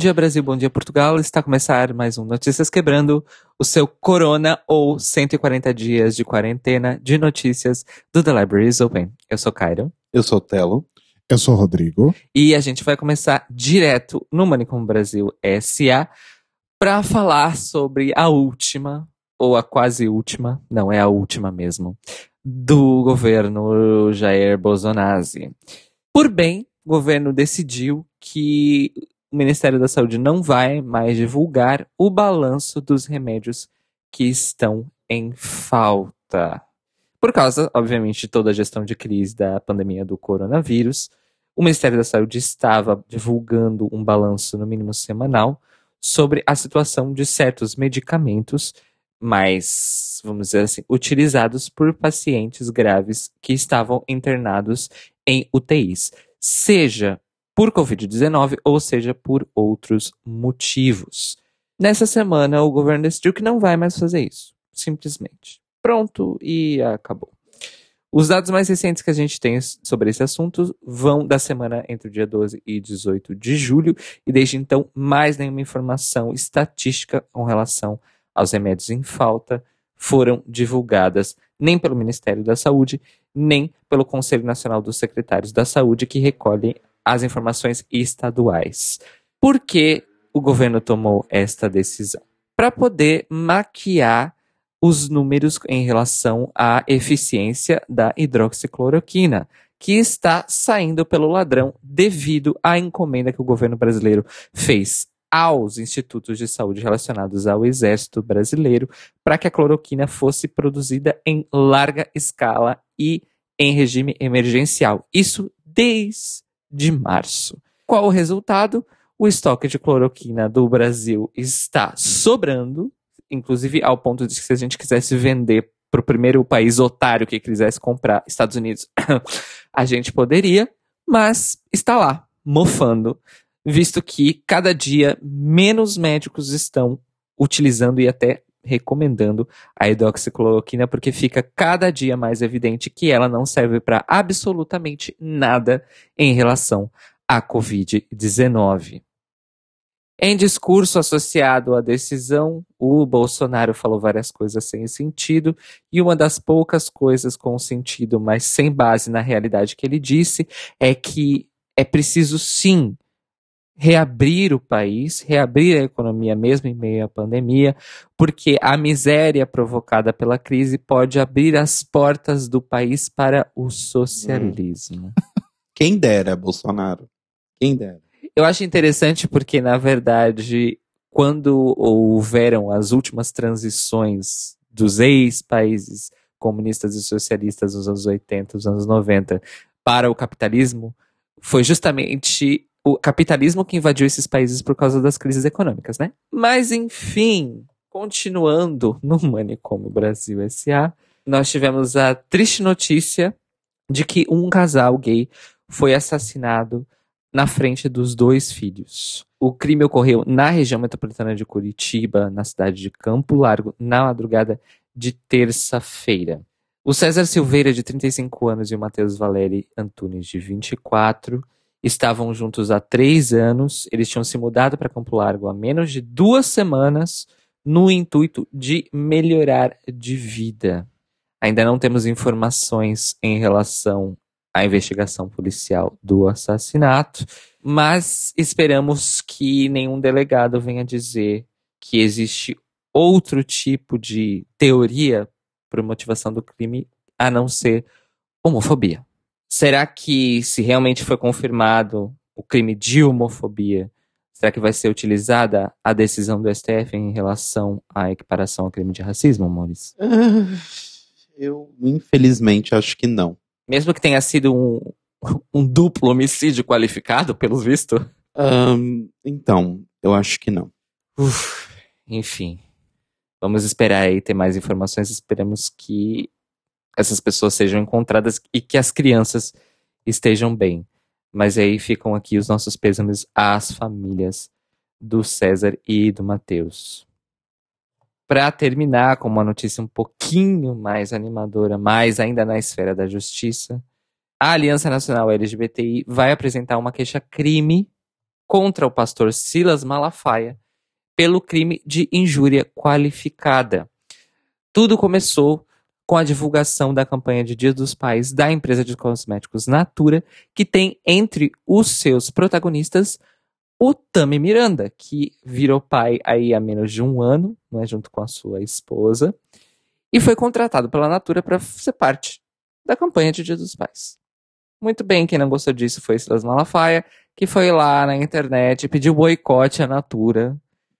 Bom dia, Brasil. Bom dia, Portugal. Está a começar mais um Notícias Quebrando, o seu Corona ou 140 dias de quarentena de notícias do The Library is Open. Eu sou Cairo. Eu sou o Telo. Eu sou o Rodrigo. E a gente vai começar direto no Manicom Brasil SA para falar sobre a última, ou a quase última, não é a última mesmo, do governo Jair Bolsonaro. Por bem, o governo decidiu que o Ministério da Saúde não vai mais divulgar o balanço dos remédios que estão em falta. Por causa, obviamente, de toda a gestão de crise da pandemia do coronavírus, o Ministério da Saúde estava divulgando um balanço, no mínimo semanal, sobre a situação de certos medicamentos mais, vamos dizer assim, utilizados por pacientes graves que estavam internados em UTIs, seja por Covid-19 ou seja por outros motivos. Nessa semana, o governo decidiu que não vai mais fazer isso. Simplesmente. Pronto e acabou. Os dados mais recentes que a gente tem sobre esse assunto vão da semana entre o dia 12 e 18 de julho, e desde então, mais nenhuma informação estatística com relação aos remédios em falta foram divulgadas nem pelo Ministério da Saúde, nem pelo Conselho Nacional dos Secretários da Saúde, que recolhem as informações estaduais. Por que o governo tomou esta decisão? Para poder maquiar os números em relação à eficiência da hidroxicloroquina, que está saindo pelo ladrão devido à encomenda que o governo brasileiro fez aos institutos de saúde relacionados ao Exército Brasileiro para que a cloroquina fosse produzida em larga escala e em regime emergencial. Isso desde de março. Qual o resultado? O estoque de cloroquina do Brasil está sobrando, inclusive ao ponto de que se a gente quisesse vender para o primeiro país otário que quisesse comprar, Estados Unidos, a gente poderia, mas está lá, mofando, visto que cada dia menos médicos estão utilizando e até recomendando a hidroxicloroquina porque fica cada dia mais evidente que ela não serve para absolutamente nada em relação à Covid-19. Em discurso associado à decisão, o Bolsonaro falou várias coisas sem sentido, e uma das poucas coisas com sentido, mas sem base na realidade que ele disse, é que é preciso sim reabrir o país, reabrir a economia mesmo em meio à pandemia, porque a miséria provocada pela crise pode abrir as portas do país para o socialismo. Hum. Quem dera, Bolsonaro. Quem dera. Eu acho interessante porque, na verdade, quando houveram as últimas transições dos ex-países comunistas e socialistas nos anos 80, nos anos 90, para o capitalismo, foi justamente o capitalismo que invadiu esses países por causa das crises econômicas, né? Mas, enfim, continuando no Manicômio Brasil SA, nós tivemos a triste notícia de que um casal gay foi assassinado na frente dos dois filhos. O crime ocorreu na região metropolitana de Curitiba, na cidade de Campo Largo, na madrugada de terça-feira. O César Silveira, de 35 anos, e o Matheus Valeri Antunes, de 24, estavam juntos há três anos. Eles tinham se mudado para Campo Largo há menos de duas semanas no intuito de melhorar de vida. Ainda não temos informações em relação à investigação policial do assassinato, mas esperamos que nenhum delegado venha dizer que existe outro tipo de teoria para motivação do crime a não ser homofobia. Será que, se realmente foi confirmado o crime de homofobia, será que vai ser utilizada a decisão do STF em relação à equiparação ao crime de racismo, Maurício? Eu, infelizmente, acho que não. Mesmo que tenha sido um, um duplo homicídio qualificado, pelos vistos? Um, então, eu acho que não. Uf, enfim. Vamos esperar aí ter mais informações. Esperamos que essas pessoas sejam encontradas e que as crianças estejam bem. Mas aí ficam aqui os nossos pêsames às famílias do César e do Mateus. Para terminar com uma notícia um pouquinho mais animadora, mais ainda na esfera da justiça, a Aliança Nacional LGBTI vai apresentar uma queixa-crime contra o pastor Silas Malafaia pelo crime de injúria qualificada. Tudo começou com a divulgação da campanha de Dia dos Pais da empresa de cosméticos Natura, que tem entre os seus protagonistas o Tami Miranda, que virou pai aí há menos de um ano, né, junto com a sua esposa, e foi contratado pela Natura para ser parte da campanha de Dia dos Pais. Muito bem, quem não gostou disso foi Silas Malafaia, que foi lá na internet, pediu boicote à Natura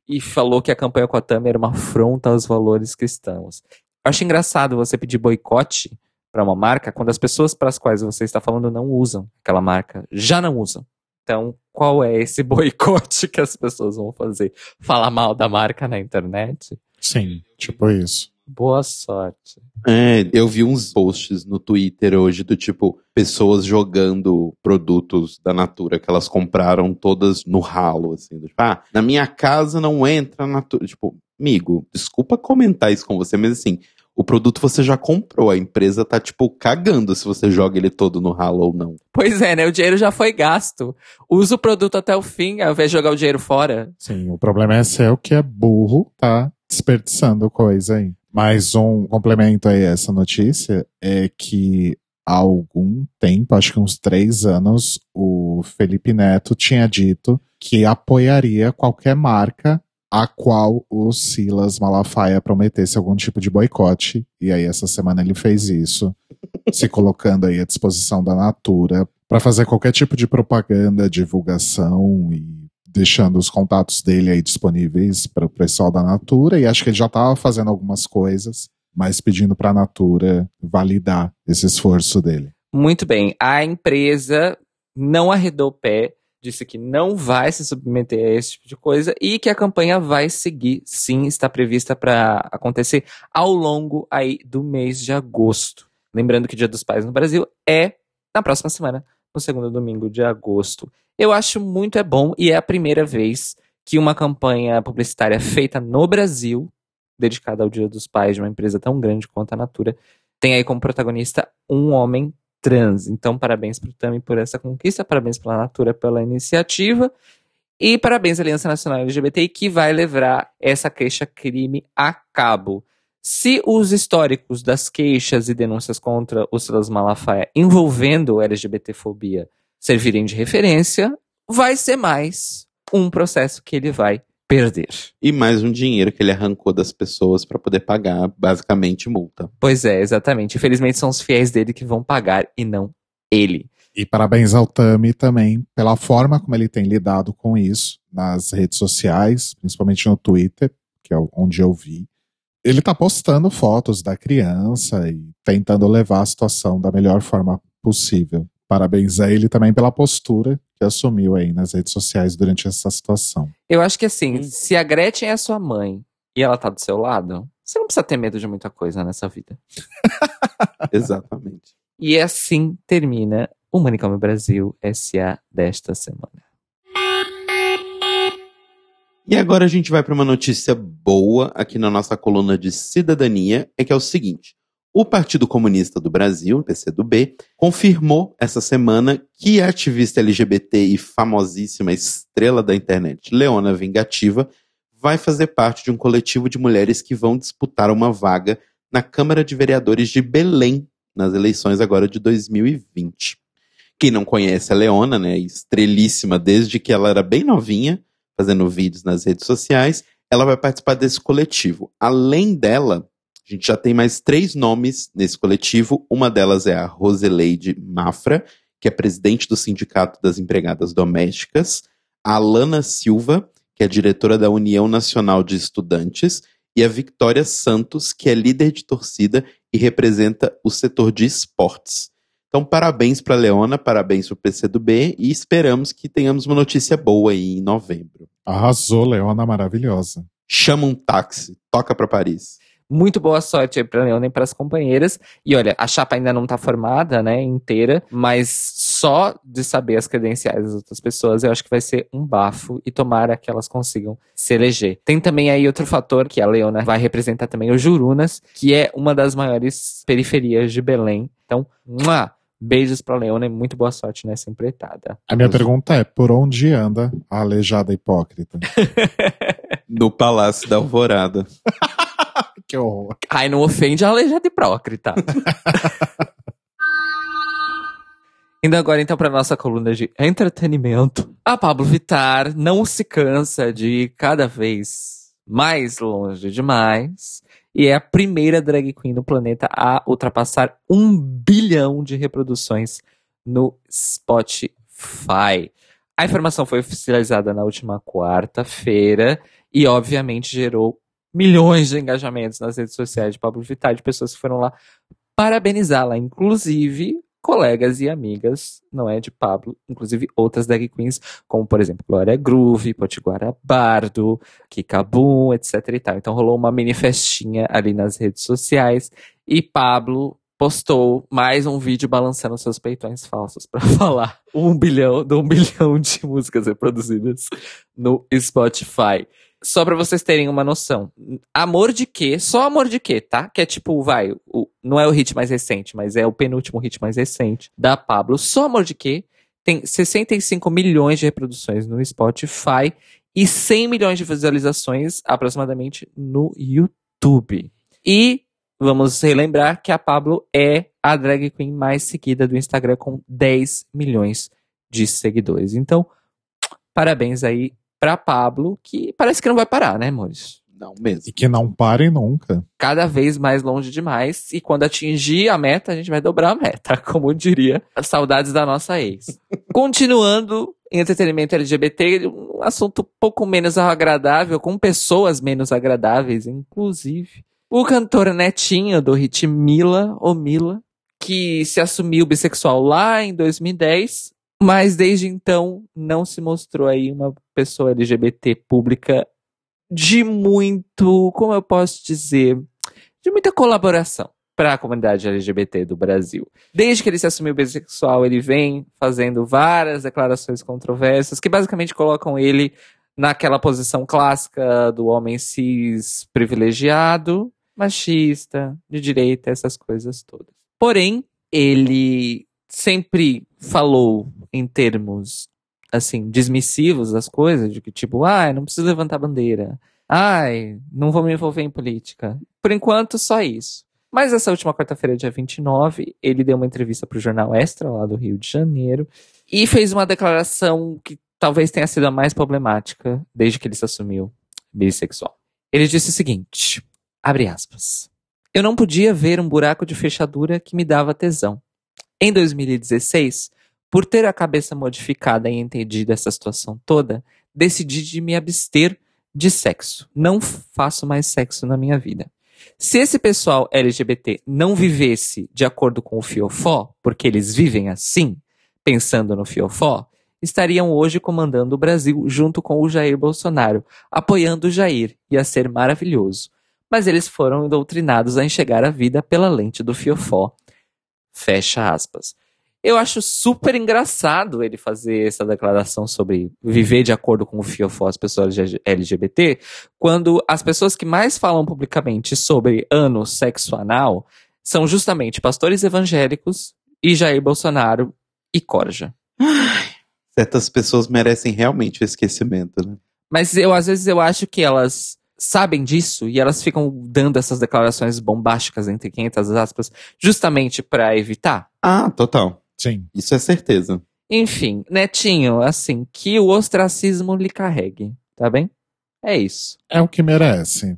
e falou que a campanha com a Tami era uma afronta aos valores cristãos. Eu acho engraçado você pedir boicote para uma marca quando as pessoas para as quais você está falando não usam aquela marca, já não usam. Então, qual é esse boicote que as pessoas vão fazer? Falar mal da marca na internet? Sim, tipo isso. Boa sorte. É, eu vi uns posts no Twitter hoje do tipo, pessoas jogando produtos da Natura que elas compraram todas no ralo, assim. Do, tipo, ah, na minha casa não entra Natura. Tipo, amigo, desculpa comentar isso com você, mas assim, o produto você já comprou, a empresa tá, tipo, cagando se você joga ele todo no ralo ou não. Pois é, né? O dinheiro já foi gasto. Usa o produto até o fim, ao invés de jogar o dinheiro fora. Sim, o problema é seu que é burro, tá desperdiçando coisa aí. Mais um complemento aí a essa notícia é que há algum tempo, acho que uns três anos, o Felipe Neto tinha dito que apoiaria qualquer marca a qual o Silas Malafaia prometesse algum tipo de boicote. E aí, essa semana ele fez isso, se colocando aí à disposição da Natura para fazer qualquer tipo de propaganda, divulgação e deixando os contatos dele aí disponíveis para o pessoal da Natura e acho que ele já estava fazendo algumas coisas, mas pedindo para a Natura validar esse esforço dele. Muito bem. A empresa não arredou o pé, disse que não vai se submeter a esse tipo de coisa e que a campanha vai seguir, sim, está prevista para acontecer ao longo aí do mês de agosto. Lembrando que o Dia dos Pais no Brasil é na próxima semana, no segundo domingo de agosto. Eu acho muito é bom e é a primeira vez que uma campanha publicitária feita no Brasil, dedicada ao Dia dos Pais de uma empresa tão grande quanto a Natura, tem aí como protagonista um homem trans. Então, parabéns para o Tami por essa conquista, parabéns pela Natura pela iniciativa e parabéns à Aliança Nacional LGBTI que vai levar essa queixa-crime a cabo. Se os históricos das queixas e denúncias contra o Silas Malafaia envolvendo LGBTfobia servirem de referência, vai ser mais um processo que ele vai perder. E mais um dinheiro que ele arrancou das pessoas para poder pagar, basicamente, multa. Pois é, exatamente. Infelizmente são os fiéis dele que vão pagar e não ele. E parabéns ao Tami também pela forma como ele tem lidado com isso nas redes sociais, principalmente no Twitter, que é onde eu vi. Ele tá postando fotos da criança e tentando levar a situação da melhor forma possível. Parabéns a ele também pela postura que assumiu aí nas redes sociais durante essa situação. Eu acho que assim, se a Gretchen é sua mãe e ela tá do seu lado, você não precisa ter medo de muita coisa nessa vida. Exatamente. E assim termina o Manicômio Brasil SA desta semana. E agora a gente vai para uma notícia boa aqui na nossa coluna de cidadania, é que é o seguinte: o Partido Comunista do Brasil, PCdoB, confirmou essa semana que a ativista LGBT e famosíssima estrela da internet, Leona Vingativa, vai fazer parte de um coletivo de mulheres que vão disputar uma vaga na Câmara de Vereadores de Belém nas eleições agora de 2020. Quem não conhece a Leona, né, estrelíssima desde que ela era bem novinha, fazendo vídeos nas redes sociais, ela vai participar desse coletivo. Além dela, a gente já tem mais três nomes nesse coletivo. Uma delas é a Roseleide Mafra, que é presidente do Sindicato das Empregadas Domésticas. A Alana Silva, que é diretora da União Nacional de Estudantes. E a Victoria Santos, que é líder de torcida e representa o setor de esportes. Então, parabéns para a Leona, parabéns para o PCdoB e esperamos que tenhamos uma notícia boa aí em novembro. Arrasou, Leona, maravilhosa. Chama um táxi, toca para Paris. Muito boa sorte aí pra Leona e pras companheiras. E olha, a chapa ainda não tá formada, né, inteira, mas só de saber as credenciais das outras pessoas, eu acho que vai ser um bafo e tomara que elas consigam se eleger. Tem também aí outro fator que a Leona vai representar também o Jurunas, que é uma das maiores periferias de Belém. Então, Beijos pra Leona e muito boa sorte nessa empreitada. A minha pergunta é: por onde anda a aleijada hipócrita? No Palácio da Alvorada. que horror. Ai, não ofende a aleijada hipócrita. Indo agora então para nossa coluna de entretenimento. A Pablo Vittar não se cansa de ir cada vez mais longe demais e é a primeira drag queen do planeta a ultrapassar um bilhão de reproduções no Spotify. A informação foi oficializada na última quarta-feira e, obviamente, gerou milhões de engajamentos nas redes sociais de Pablo Vittar, de pessoas que foram lá parabenizá-la, inclusive colegas e amigas, não é, de Pablo, inclusive outras drag queens, como por exemplo Glória Groove, Potiguara Bardo, Kikabum, etc e tal. Então rolou uma mini festinha ali nas redes sociais e Pablo postou mais um vídeo balançando seus peitões falsos para falar um bilhão, de um bilhão de músicas reproduzidas no Spotify. Só pra vocês terem uma noção. Amor de quê? Só amor de quê, tá? Que é tipo, vai, o, não é o hit mais recente, mas é o penúltimo hit mais recente da Pablo. Só amor de quê? Tem 65 milhões de reproduções no Spotify e 100 milhões de visualizações aproximadamente no YouTube. E vamos relembrar que a Pablo é a drag queen mais seguida do Instagram com 10 milhões de seguidores. Então, parabéns aí pra Pablo, que parece que não vai parar, né, amores? Não mesmo. E que não pare nunca. Cada vez mais longe demais. E quando atingir a meta, a gente vai dobrar a meta, como diria as saudades da nossa ex. Continuando em entretenimento LGBT, um assunto um pouco menos agradável, com pessoas menos agradáveis, inclusive. O cantor Netinho, do hit Mila, ou Mila, que se assumiu bissexual lá em 2010, mas desde então não se mostrou aí uma pessoa LGBT pública de muito, como eu posso dizer, de muita colaboração para a comunidade LGBT do Brasil. Desde que ele se assumiu bissexual, ele vem fazendo várias declarações controversas que basicamente colocam ele naquela posição clássica do homem cis privilegiado, machista, de direita, essas coisas todas. Porém, ele sempre falou em termos assim dismissivos das coisas, de que tipo, ai, não preciso levantar bandeira. Ai, não vou me envolver em política. Por enquanto, só isso. Mas essa última quarta-feira, dia 29, ele deu uma entrevista para o jornal Extra, lá do Rio de Janeiro, e fez uma declaração que talvez tenha sido a mais problemática desde que ele se assumiu bissexual. Ele disse o seguinte: abre aspas. Eu não podia ver um buraco de fechadura que me dava tesão. Em 2016, por ter a cabeça modificada e entendido essa situação toda, decidi de me abster de sexo. Não faço mais sexo na minha vida. Se esse pessoal LGBT não vivesse de acordo com o fiofó, porque eles vivem assim, pensando no fiofó, estariam hoje comandando o Brasil junto com o Jair Bolsonaro, apoiando o Jair. Ia ser maravilhoso. Mas eles foram doutrinados a enxergar a vida pela lente do fiofó. Fecha aspas. Eu acho super engraçado ele fazer essa declaração sobre viver de acordo com o fiofó as pessoas LGBT, quando as pessoas que mais falam publicamente sobre ano sexo anal são justamente pastores evangélicos e Jair Bolsonaro e Corja. Certas pessoas merecem realmente o esquecimento, né? Mas eu, às vezes, eu acho que elas sabem disso e elas ficam dando essas declarações bombásticas, entre 500 aspas, justamente para evitar. Ah, total. Sim. Isso é certeza. Enfim, Netinho, assim, que o ostracismo lhe carregue, tá bem? É isso. É o que merece.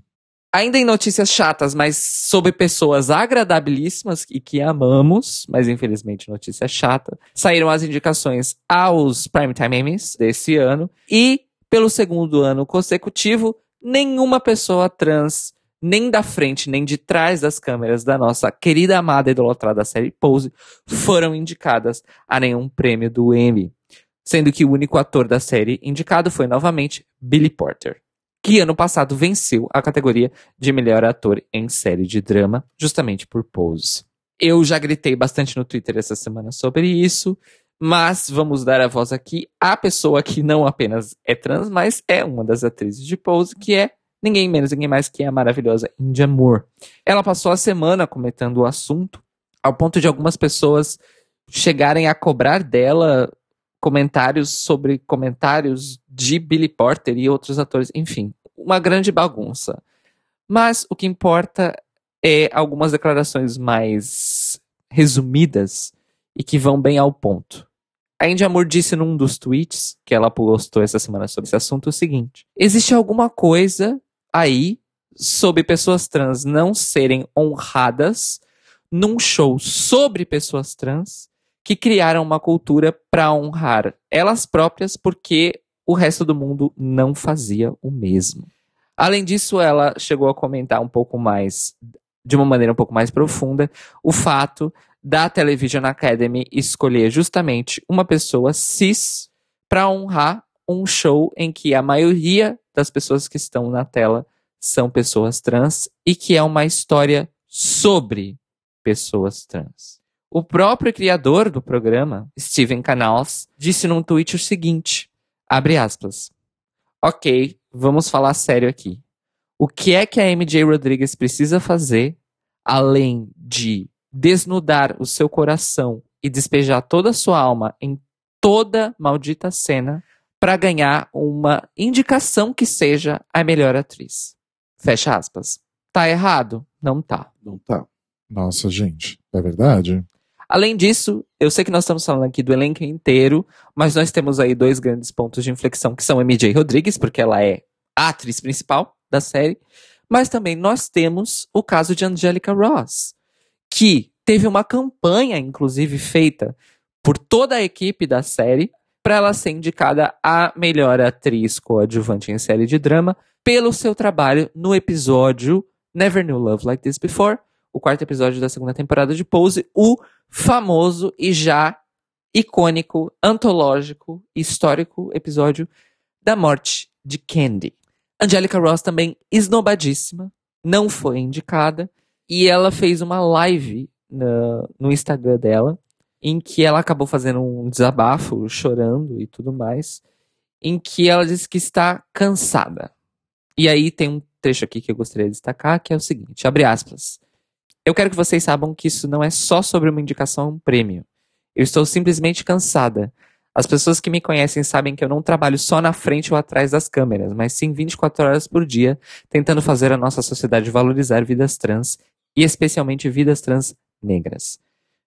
Ainda em notícias chatas, mas sobre pessoas agradabilíssimas e que amamos, mas infelizmente notícia chata, saíram as indicações aos Primetime Emmys desse ano e, pelo segundo ano consecutivo, nenhuma pessoa trans, nem da frente nem de trás das câmeras da nossa querida amada e idolatrada série Pose, foram indicadas a nenhum prêmio do Emmy. Sendo que o único ator da série indicado foi novamente Billy Porter, que ano passado venceu a categoria de melhor ator em série de drama, justamente por Pose. Eu já gritei bastante no Twitter essa semana sobre isso, mas vamos dar a voz aqui à pessoa que não apenas é trans, mas é uma das atrizes de Pose, que é ninguém menos, ninguém mais que a maravilhosa India Moore. Ela passou a semana comentando o assunto, ao ponto de algumas pessoas chegarem a cobrar dela comentários sobre comentários de Billy Porter e outros atores, enfim, uma grande bagunça. Mas o que importa é algumas declarações mais resumidas e que vão bem ao ponto. A Indy Amor disse num dos tweets que ela postou essa semana sobre esse assunto o seguinte: existe alguma coisa aí sobre pessoas trans não serem honradas num show sobre pessoas trans que criaram uma cultura para honrar elas próprias porque o resto do mundo não fazia o mesmo. Além disso, ela chegou a comentar um pouco mais, de uma maneira um pouco mais profunda, o fato da Television Academy escolher justamente uma pessoa cis para honrar um show em que a maioria das pessoas que estão na tela são pessoas trans e que é uma história sobre pessoas trans. O próprio criador do programa, Steven Canals, disse num tweet o seguinte: abre aspas. Ok, vamos falar sério aqui. O que é que a MJ Rodrigues precisa fazer além de desnudar o seu coração e despejar toda a sua alma em toda maldita cena para ganhar uma indicação que seja a melhor atriz? Fecha aspas. Tá errado? Não tá. Não tá. Nossa, gente, é verdade. Além disso, eu sei que nós estamos falando aqui do elenco inteiro, mas nós temos aí dois grandes pontos de inflexão, que são MJ Rodrigues, porque ela é a atriz principal da série, mas também nós temos o caso de Angelica Ross, que teve uma campanha, inclusive, feita por toda a equipe da série para ela ser indicada a melhor atriz coadjuvante em série de drama pelo seu trabalho no episódio Never Knew Love Like This Before, o quarto episódio da segunda temporada de Pose, o famoso e já icônico, antológico, histórico episódio da morte de Candy. Angelica Ross também esnobadíssima, não foi indicada, e ela fez uma live no, no Instagram dela, em que ela acabou fazendo um desabafo, chorando e tudo mais, em que ela disse que está cansada. E aí tem um trecho aqui que eu gostaria de destacar, que é o seguinte, abre aspas. Eu quero que vocês saibam que isso não é só sobre uma indicação ou um prêmio. Eu estou simplesmente cansada. As pessoas que me conhecem sabem que eu não trabalho só na frente ou atrás das câmeras, mas sim 24 horas por dia, tentando fazer a nossa sociedade valorizar vidas trans, e especialmente vidas trans negras.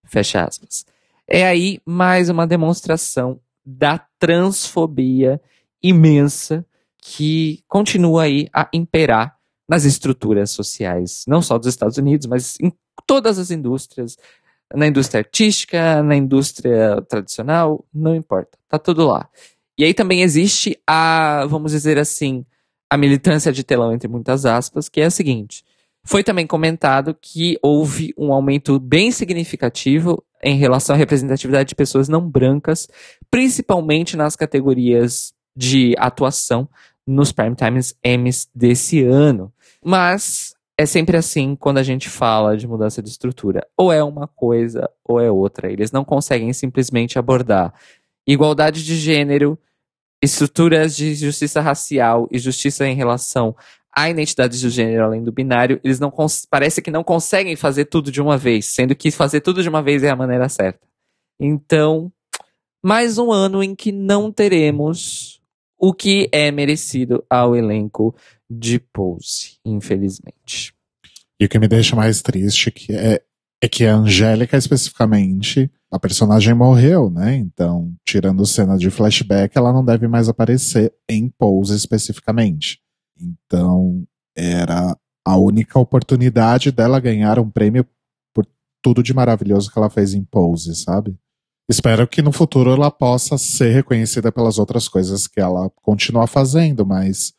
Fecha aspas. É aí mais uma demonstração da transfobia imensa que continua aí a imperar nas estruturas sociais, não só dos Estados Unidos, mas em todas as indústrias, na indústria artística, na indústria tradicional, não importa, tá tudo lá. E aí também existe a, vamos dizer assim, a militância de telão entre muitas aspas, que é a seguinte: foi também comentado que houve um aumento bem significativo em relação à representatividade de pessoas não brancas, principalmente nas categorias de atuação nos Primetimes Emmys desse ano. Mas é sempre assim quando a gente fala de mudança de estrutura. Ou é uma coisa ou é outra. Eles não conseguem simplesmente abordar igualdade de gênero, estruturas de justiça racial e justiça em relação à identidade de gênero além do binário. Eles não parece que não conseguem fazer tudo de uma vez, sendo que fazer tudo de uma vez é a maneira certa. Então, mais um ano em que não teremos o que é merecido ao elenco de Pose, infelizmente. E o que me deixa mais triste que é, é que a Angélica, especificamente, a personagem morreu, né? Então, tirando cena de flashback, ela não deve mais aparecer em Pose especificamente. Então, era a única oportunidade dela ganhar um prêmio por tudo de maravilhoso que ela fez em Pose, sabe? Espero que no futuro ela possa ser reconhecida pelas outras coisas que ela continua fazendo, mas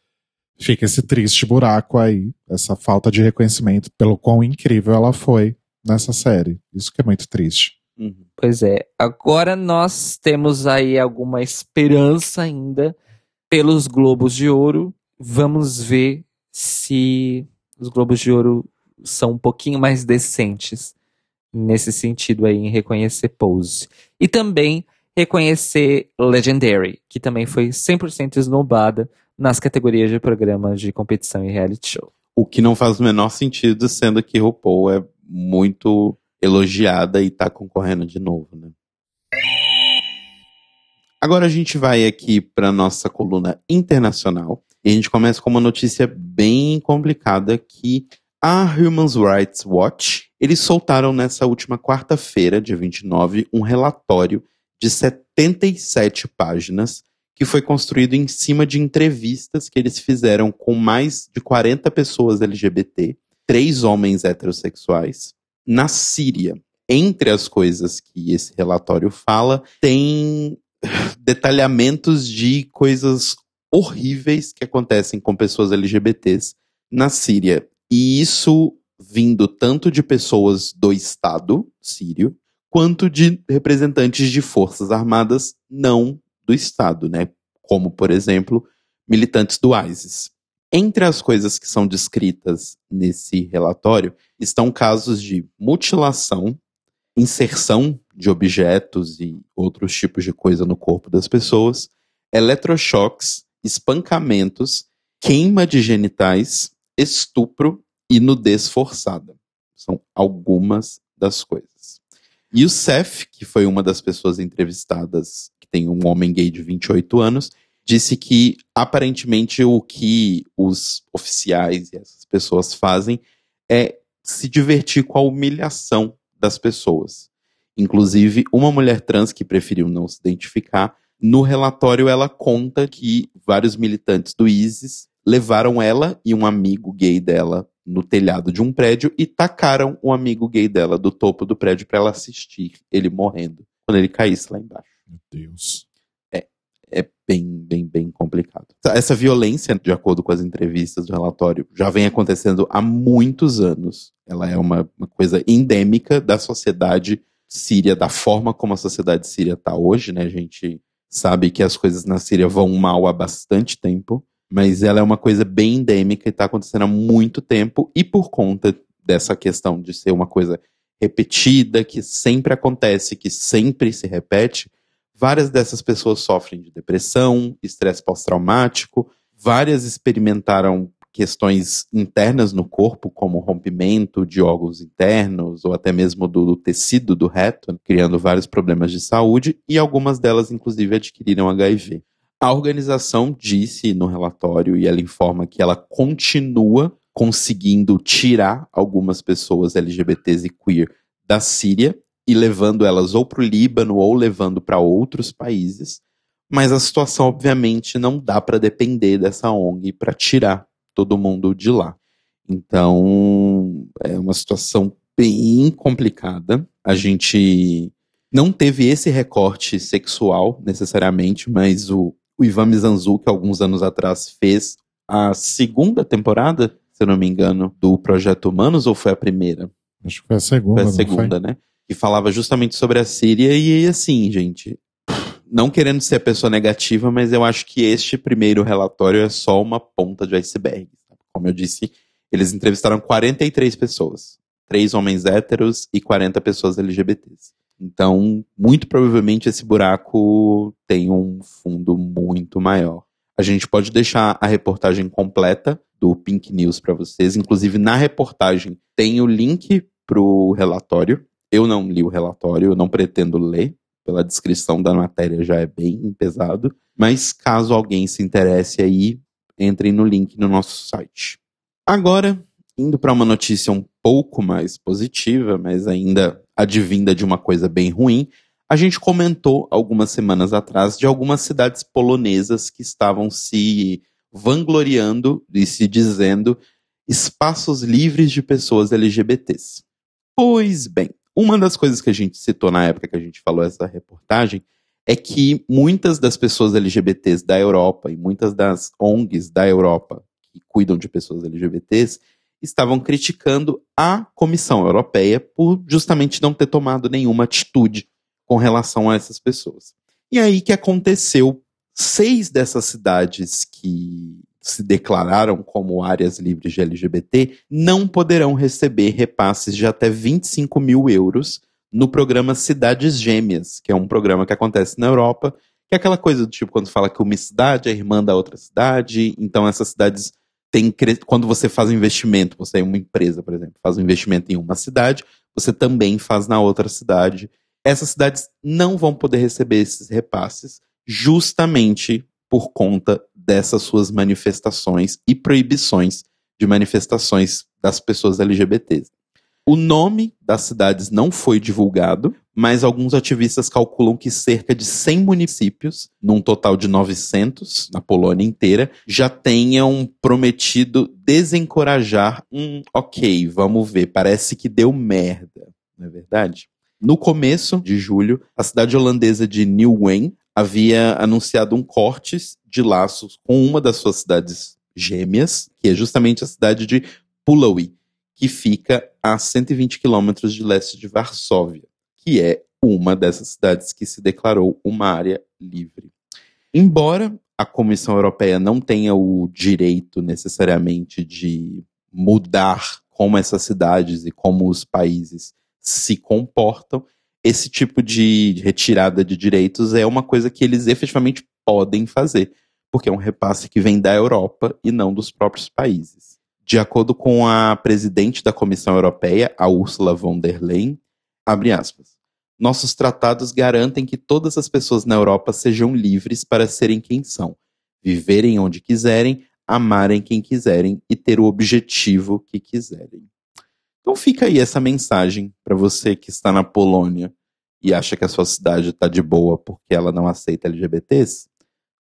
fica esse triste buraco aí, essa falta de reconhecimento pelo quão incrível ela foi nessa série. Isso que é muito triste. Uhum. Pois é. Agora nós temos aí alguma esperança ainda pelos Globos de Ouro. Vamos ver se os Globos de Ouro são um pouquinho mais decentes nesse sentido aí em reconhecer Pose. E também reconhecer Legendary, que também foi 100% esnobada nas categorias de programas de competição e reality show. O que não faz o menor sentido, sendo que RuPaul é muito elogiada e tá concorrendo de novo, né? Agora a gente vai aqui para nossa coluna internacional e a gente começa com uma notícia bem complicada que a Human Rights Watch, eles soltaram nessa última quarta-feira, dia 29, um relatório de 77 páginas que foi construído em cima de entrevistas que eles fizeram com mais de 40 pessoas LGBT, três homens heterossexuais, na Síria. Entre as coisas que esse relatório fala, tem detalhamentos de coisas horríveis que acontecem com pessoas LGBTs na Síria. E isso vindo tanto de pessoas do Estado sírio, quanto de representantes de forças armadas não do Estado, né? Como, por exemplo, militantes do ISIS. Entre as coisas que são descritas nesse relatório estão casos de mutilação, inserção de objetos e outros tipos de coisa no corpo das pessoas, eletrochoques, espancamentos, queima de genitais, estupro e nudez forçada. São algumas das coisas. E o Seth, que foi uma das pessoas entrevistadas que tem um homem gay de 28 anos, disse que aparentemente o que os oficiais e essas pessoas fazem é se divertir com a humilhação das pessoas. Inclusive, uma mulher trans que preferiu não se identificar, no relatório ela conta que vários militantes do ISIS levaram ela e um amigo gay dela no telhado de um prédio e tacaram um amigo gay dela do topo do prédio para ela assistir ele morrendo quando ele caísse lá embaixo. Meu Deus. É, bem, bem, bem complicado. Essa violência, de acordo com as entrevistas do relatório, já vem acontecendo há muitos anos. Ela é uma, uma coisa endêmica da sociedade síria, da forma como a sociedade síria está hoje, né? A gente sabe que as coisas na Síria vão mal há bastante tempo, mas ela é uma coisa bem endêmica e está acontecendo há muito tempo, e por conta dessa questão de ser uma coisa repetida, que sempre acontece, que sempre se repete, várias dessas pessoas sofrem de depressão, estresse pós-traumático, várias experimentaram questões internas no corpo, como rompimento de órgãos internos ou até mesmo do, do, tecido do reto, criando vários problemas de saúde, e algumas delas, inclusive, adquiriram HIV. A organização disse no relatório, e ela informa que ela continua conseguindo tirar algumas pessoas LGBTs e queer da Síria e levando elas ou para o Líbano ou levando para outros países. Mas a situação, obviamente, não dá para depender dessa ONG para tirar todo mundo de lá. Então, é uma situação bem complicada. A gente não teve esse recorte sexual necessariamente, mas o, o Ivan Mizanzuki, alguns anos atrás, fez a segunda temporada, se eu não me engano, do Projeto Humanos, ou foi a primeira? Acho que foi a segunda. Foi a segunda, né? Que falava justamente sobre a Síria, e assim, gente, não querendo ser a pessoa negativa, mas eu acho que este primeiro relatório é só uma ponta de iceberg. Como eu disse, eles entrevistaram 43 pessoas. Três homens héteros e 40 pessoas LGBTs. Então, muito provavelmente esse buraco tem um fundo muito maior. A gente pode deixar a reportagem completa do Pink News para vocês. Inclusive, na reportagem tem o link para o relatório. Eu não li o relatório, eu não pretendo ler. Pela descrição da matéria já é bem pesado. Mas caso alguém se interesse aí, entrem no link no nosso site. Agora, indo para uma notícia um pouco mais positiva, mas ainda advinda de uma coisa bem ruim, a gente comentou algumas semanas atrás de algumas cidades polonesas que estavam se vangloriando e se dizendo espaços livres de pessoas LGBTs. Pois bem, uma das coisas que a gente citou na época que a gente falou essa reportagem é que muitas das pessoas LGBTs da Europa e muitas das ONGs da Europa que cuidam de pessoas LGBTs estavam criticando a Comissão Europeia por justamente não ter tomado nenhuma atitude com relação a essas pessoas. E aí que aconteceu? Seis dessas cidades que se declararam como áreas livres de LGBT não poderão receber repasses de até 25 mil euros no programa Cidades Gêmeas, que é um programa que acontece na Europa, que é aquela coisa do tipo quando fala que uma cidade é irmã da outra cidade, então essas cidades tem quando você faz investimento, você é uma empresa, por exemplo, faz um investimento em uma cidade, você também faz na outra cidade. Essas cidades não vão poder receber esses repasses, justamente por conta dessas suas manifestações e proibições de manifestações das pessoas LGBTs. O nome das cidades não foi divulgado, mas alguns ativistas calculam que cerca de 100 municípios, num total de 900 na Polônia inteira, já tenham prometido desencorajar um ok, vamos ver, parece que deu merda, não é verdade? No começo de julho, a cidade holandesa de Nieuwen havia anunciado um corte de laços com uma das suas cidades gêmeas, que é justamente a cidade de Puławy, que fica a 120 quilômetros de leste de Varsóvia, que é uma dessas cidades que se declarou uma área livre. Embora a Comissão Europeia não tenha o direito necessariamente de mudar como essas cidades e como os países se comportam, esse tipo de retirada de direitos é uma coisa que eles efetivamente podem fazer, porque é um repasse que vem da Europa e não dos próprios países. De acordo com a presidente da Comissão Europeia, a Ursula von der Leyen, abre aspas, nossos tratados garantem que todas as pessoas na Europa sejam livres para serem quem são, viverem onde quiserem, amarem quem quiserem e ter o objetivo que quiserem. Então fica aí essa mensagem para você que está na Polônia e acha que a sua cidade está de boa porque ela não aceita LGBTs,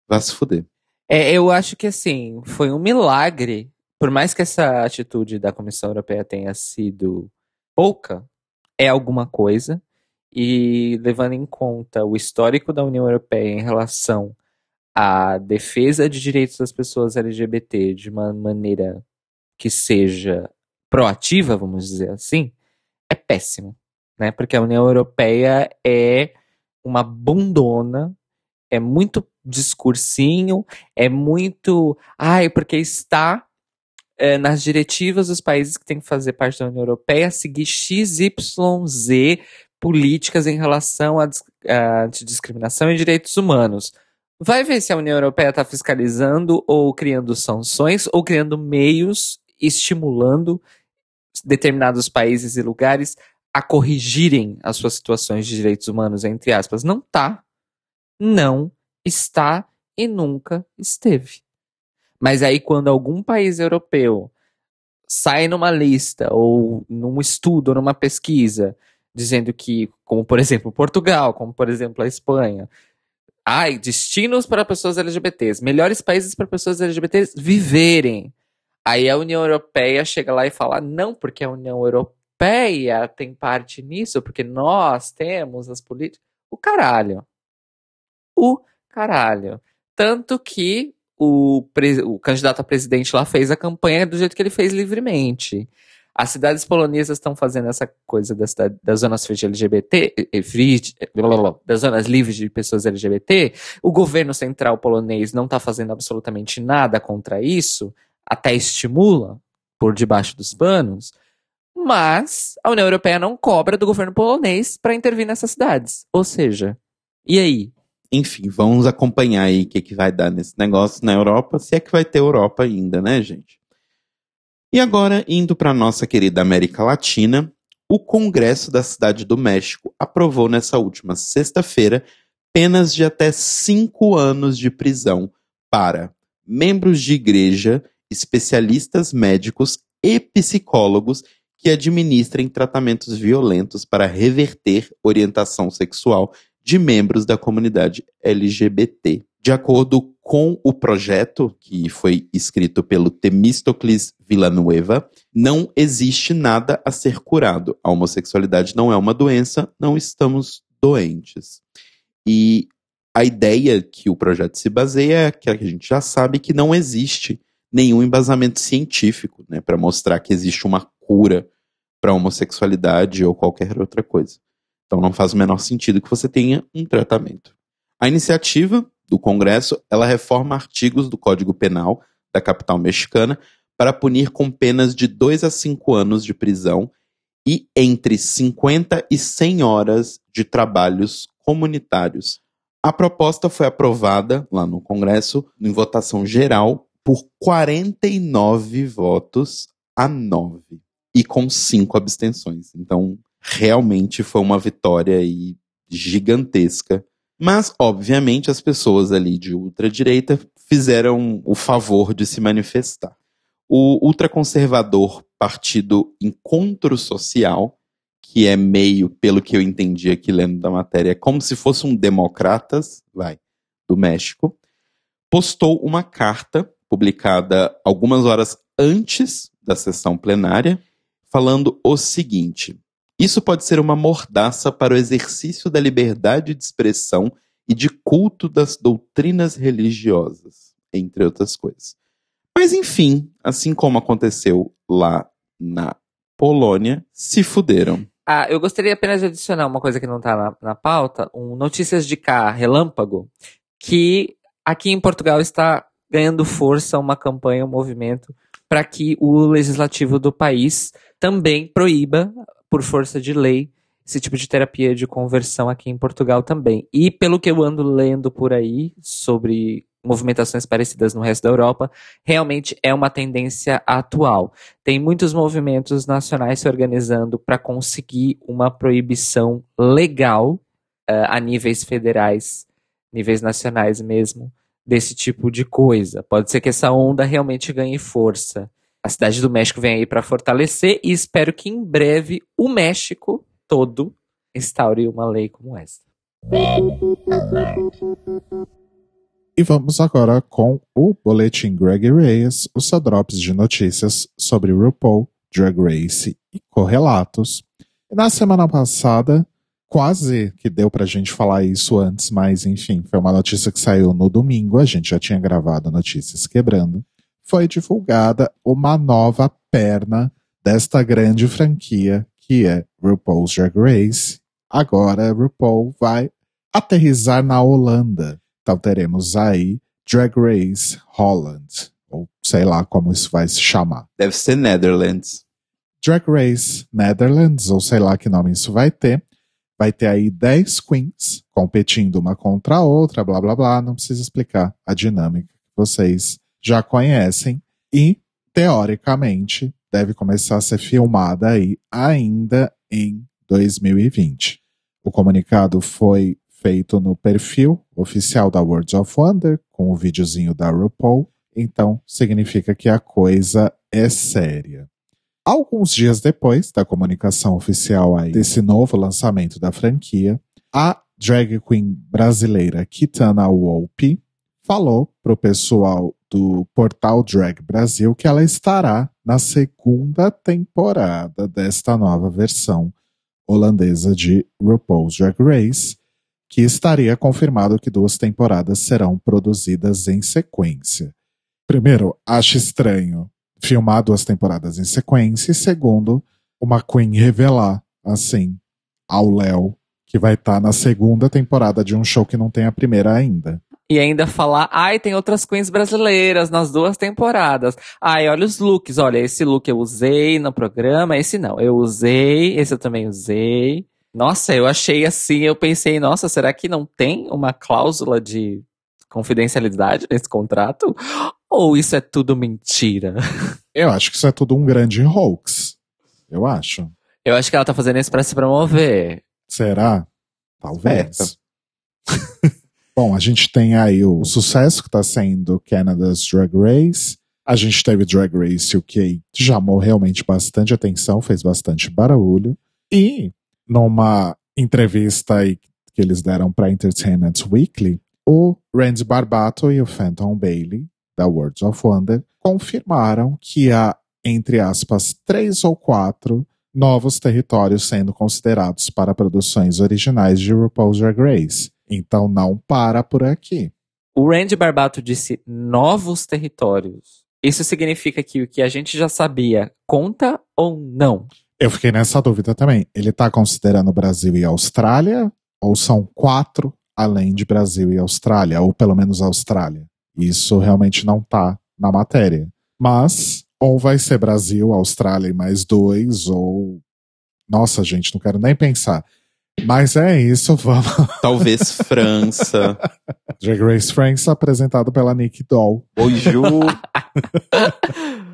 vá se fuder. É, eu acho que assim, foi um milagre por mais que essa atitude da Comissão Europeia tenha sido pouca, é alguma coisa. E levando em conta o histórico da União Europeia em relação à defesa de direitos das pessoas LGBT de uma maneira que seja proativa, vamos dizer assim, é péssimo. Né? Porque a União Europeia é uma bundona, é muito discursinho, é muito. Ai, porque está é, nas diretivas dos países que têm que fazer parte da União Europeia seguir XYZ políticas em relação à antidiscriminação e direitos humanos. Vai ver se a União Europeia está fiscalizando ou criando sanções ou criando meios estimulando determinados países e lugares a corrigirem as suas situações de direitos humanos, entre aspas. Não tá. Não está e nunca esteve. Mas aí, quando algum país europeu sai numa lista, ou num estudo, ou numa pesquisa, dizendo que, como por exemplo Portugal, como por exemplo a Espanha, ai, destinos para pessoas LGBTs, melhores países para pessoas LGBTs viverem. Aí a União Europeia chega lá e fala: não, porque a União Europeia tem parte nisso, porque nós temos as políticas. O caralho. O caralho. Tanto que o, o candidato a presidente lá fez a campanha do jeito que ele fez livremente. As cidades polonesas estão fazendo essa coisa da das zonas frias de LGBT, free, das zonas livres de pessoas LGBT. O governo central polonês não está fazendo absolutamente nada contra isso, até estimula por debaixo dos panos. Mas a União Europeia não cobra do governo polonês para intervir nessas cidades. Ou seja, e aí? enfim, vamos acompanhar aí o que, que vai dar nesse negócio na Europa, se é que vai ter Europa ainda, né, gente? E agora, indo para nossa querida América Latina, o Congresso da Cidade do México aprovou nessa última sexta-feira penas de até cinco anos de prisão para membros de igreja, especialistas médicos e psicólogos que administrem tratamentos violentos para reverter orientação sexual de membros da comunidade LGBT. De acordo com o projeto, que foi escrito pelo Temístocles Villanueva, não existe nada a ser curado. A homossexualidade não é uma doença, não estamos doentes. E a ideia que o projeto se baseia é que a gente já sabe que não existe nenhum embasamento científico né, para mostrar que existe uma cura para homossexualidade ou qualquer outra coisa. Então não faz o menor sentido que você tenha um tratamento. A iniciativa do Congresso, ela reforma artigos do Código Penal da capital mexicana para punir com penas de 2 a 5 anos de prisão e entre 50 e 100 horas de trabalhos comunitários. A proposta foi aprovada lá no Congresso em votação geral por 49 votos a 9 e com 5 abstenções. Então, realmente foi uma vitória aí gigantesca Mas, obviamente, as pessoas ali de ultradireita fizeram o favor de se manifestar. O ultraconservador Partido Encontro Social, que é meio, pelo que eu entendi aqui lendo da matéria, é como se fosse um Democratas, vai, do México, postou uma carta publicada algumas horas antes da sessão plenária, falando o seguinte: isso pode ser uma mordaça para o exercício da liberdade de expressão e de culto das doutrinas religiosas, entre outras coisas. Mas enfim, assim como aconteceu lá na Polônia, se fuderam. Ah, eu gostaria apenas de adicionar uma coisa que não está na, na pauta, um Notícias de Cá relâmpago, que aqui em Portugal está ganhando força uma campanha, um movimento, para que o legislativo do país também proíba por força de lei, esse tipo de terapia de conversão aqui em Portugal também. E pelo que eu ando lendo por aí sobre movimentações parecidas no resto da Europa, realmente é uma tendência atual. Tem muitos movimentos nacionais se organizando para conseguir uma proibição legal uh, a níveis federais, níveis nacionais mesmo, desse tipo de coisa. Pode ser que essa onda realmente ganhe força a cidade do México vem aí para fortalecer e espero que em breve o México todo instaure uma lei como essa. E vamos agora com o boletim Greg Reyes, os seu drops de notícias sobre RuPaul, Drag Race e correlatos. Na semana passada, quase que deu pra gente falar isso antes, mas enfim, foi uma notícia que saiu no domingo, a gente já tinha gravado Notícias Quebrando foi divulgada uma nova perna desta grande franquia que é RuPaul's Drag Race. Agora RuPaul vai aterrizar na Holanda. Então teremos aí Drag Race Holland, ou sei lá como isso vai se chamar. Deve ser Netherlands. Drag Race Netherlands, ou sei lá que nome isso vai ter. Vai ter aí 10 queens competindo uma contra a outra, blá blá blá. Não precisa explicar a dinâmica que vocês já conhecem e, teoricamente, deve começar a ser filmada aí ainda em 2020. O comunicado foi feito no perfil oficial da Worlds of Wonder, com o videozinho da RuPaul, então significa que a coisa é séria. Alguns dias depois da comunicação oficial aí desse novo lançamento da franquia, a drag queen brasileira Kitana Wolpe falou pro pessoal do portal Drag Brasil que ela estará na segunda temporada desta nova versão holandesa de RuPaul's Drag Race, que estaria confirmado que duas temporadas serão produzidas em sequência. Primeiro, acho estranho filmar duas temporadas em sequência, e segundo, uma Queen revelar, assim, ao Léo, que vai estar tá na segunda temporada de um show que não tem a primeira ainda e ainda falar, ai, tem outras queens brasileiras nas duas temporadas. Ai, olha os looks, olha, esse look eu usei no programa, esse não, eu usei, esse eu também usei. Nossa, eu achei assim, eu pensei, nossa, será que não tem uma cláusula de confidencialidade nesse contrato? Ou isso é tudo mentira? Eu acho que isso é tudo um grande hoax. Eu acho. Eu acho que ela tá fazendo isso pra se promover. Será? Talvez. Bom, a gente tem aí o sucesso que está sendo Canada's Drag Race. A gente teve Drag Race UK, que chamou realmente bastante atenção, fez bastante barulho. E numa entrevista aí que eles deram para Entertainment Weekly, o Randy Barbato e o Phantom Bailey, da Worlds of Wonder, confirmaram que há, entre aspas, três ou quatro novos territórios sendo considerados para produções originais de RuPaul's Drag Race. Então não para por aqui. O Randy Barbato disse novos territórios. Isso significa que o que a gente já sabia conta ou não? Eu fiquei nessa dúvida também. Ele está considerando Brasil e Austrália? Ou são quatro além de Brasil e Austrália? Ou pelo menos Austrália? Isso realmente não está na matéria. Mas, ou vai ser Brasil, Austrália e mais dois, ou. Nossa, gente, não quero nem pensar. Mas é isso, vamos. Talvez França. Drag Race France, apresentado pela Nick Doll. Oi, Ju.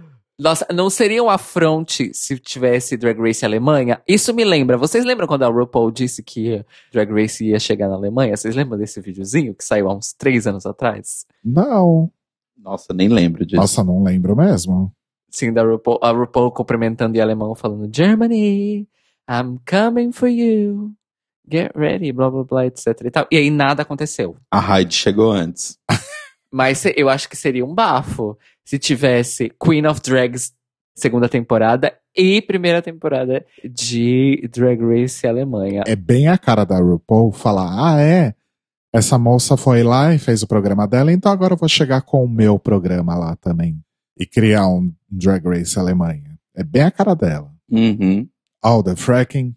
Nossa, não seria um afronte se tivesse Drag Race Alemanha? Isso me lembra. Vocês lembram quando a RuPaul disse que Drag Race ia chegar na Alemanha? Vocês lembram desse videozinho que saiu há uns três anos atrás? Não. Nossa, nem lembro disso. Nossa, não lembro mesmo. Sim, da RuPaul, a RuPaul cumprimentando em alemão, falando Germany, I'm coming for you. Get ready, blá blá blá, etc e tal. E aí nada aconteceu. A Hyde chegou antes. Mas eu acho que seria um bafo se tivesse Queen of Drags segunda temporada e primeira temporada de Drag Race Alemanha. É bem a cara da RuPaul falar: ah, é? Essa moça foi lá e fez o programa dela, então agora eu vou chegar com o meu programa lá também. E criar um Drag Race Alemanha. É bem a cara dela. Uhum. All the fracking.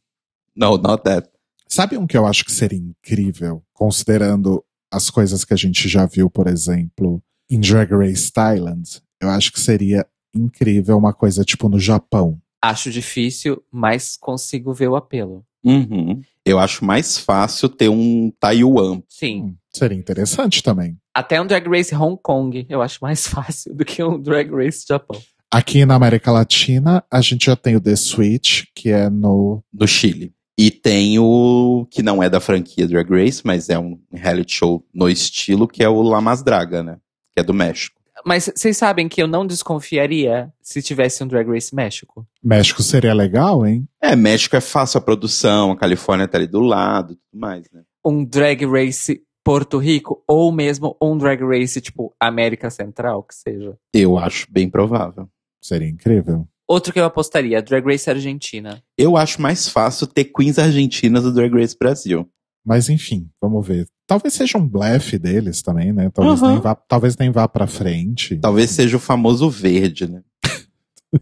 No, not that. Sabe um que eu acho que seria incrível, considerando as coisas que a gente já viu, por exemplo, em Drag Race Thailand? Eu acho que seria incrível uma coisa tipo no Japão. Acho difícil, mas consigo ver o apelo. Uhum. Eu acho mais fácil ter um Taiwan. Sim. Hum, seria interessante também. Até um Drag Race Hong Kong eu acho mais fácil do que um Drag Race Japão. Aqui na América Latina, a gente já tem o The Switch, que é no. do Chile. E tem o que não é da franquia Drag Race, mas é um reality show no estilo, que é o La Mas Draga, né? Que é do México. Mas vocês sabem que eu não desconfiaria se tivesse um Drag Race México. México seria legal, hein? É, México é fácil a produção, a Califórnia tá ali do lado, tudo mais, né? Um Drag Race Porto Rico ou mesmo um Drag Race tipo América Central, que seja. Eu acho bem provável. Seria incrível. Outro que eu apostaria, Drag Race Argentina. Eu acho mais fácil ter queens argentinas do Drag Race Brasil. Mas enfim, vamos ver. Talvez seja um blefe deles também, né? Talvez, Uhum. nem, vá, talvez nem vá pra frente. Talvez seja o famoso verde, né?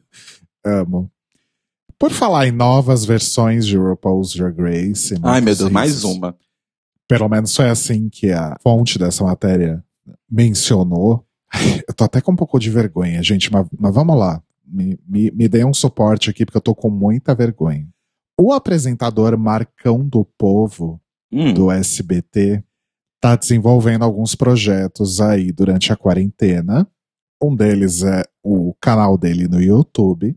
Amo. Por falar em novas versões de RuPaul's Drag Race. Ai, meu Deus, mais uma. Pelo menos foi assim que a fonte dessa matéria mencionou. Eu tô até com um pouco de vergonha, gente, mas, mas vamos lá. Me, me, me dê um suporte aqui, porque eu tô com muita vergonha. O apresentador Marcão do Povo, Hum, do SBT, tá desenvolvendo alguns projetos aí durante a quarentena. Um deles é o canal dele no YouTube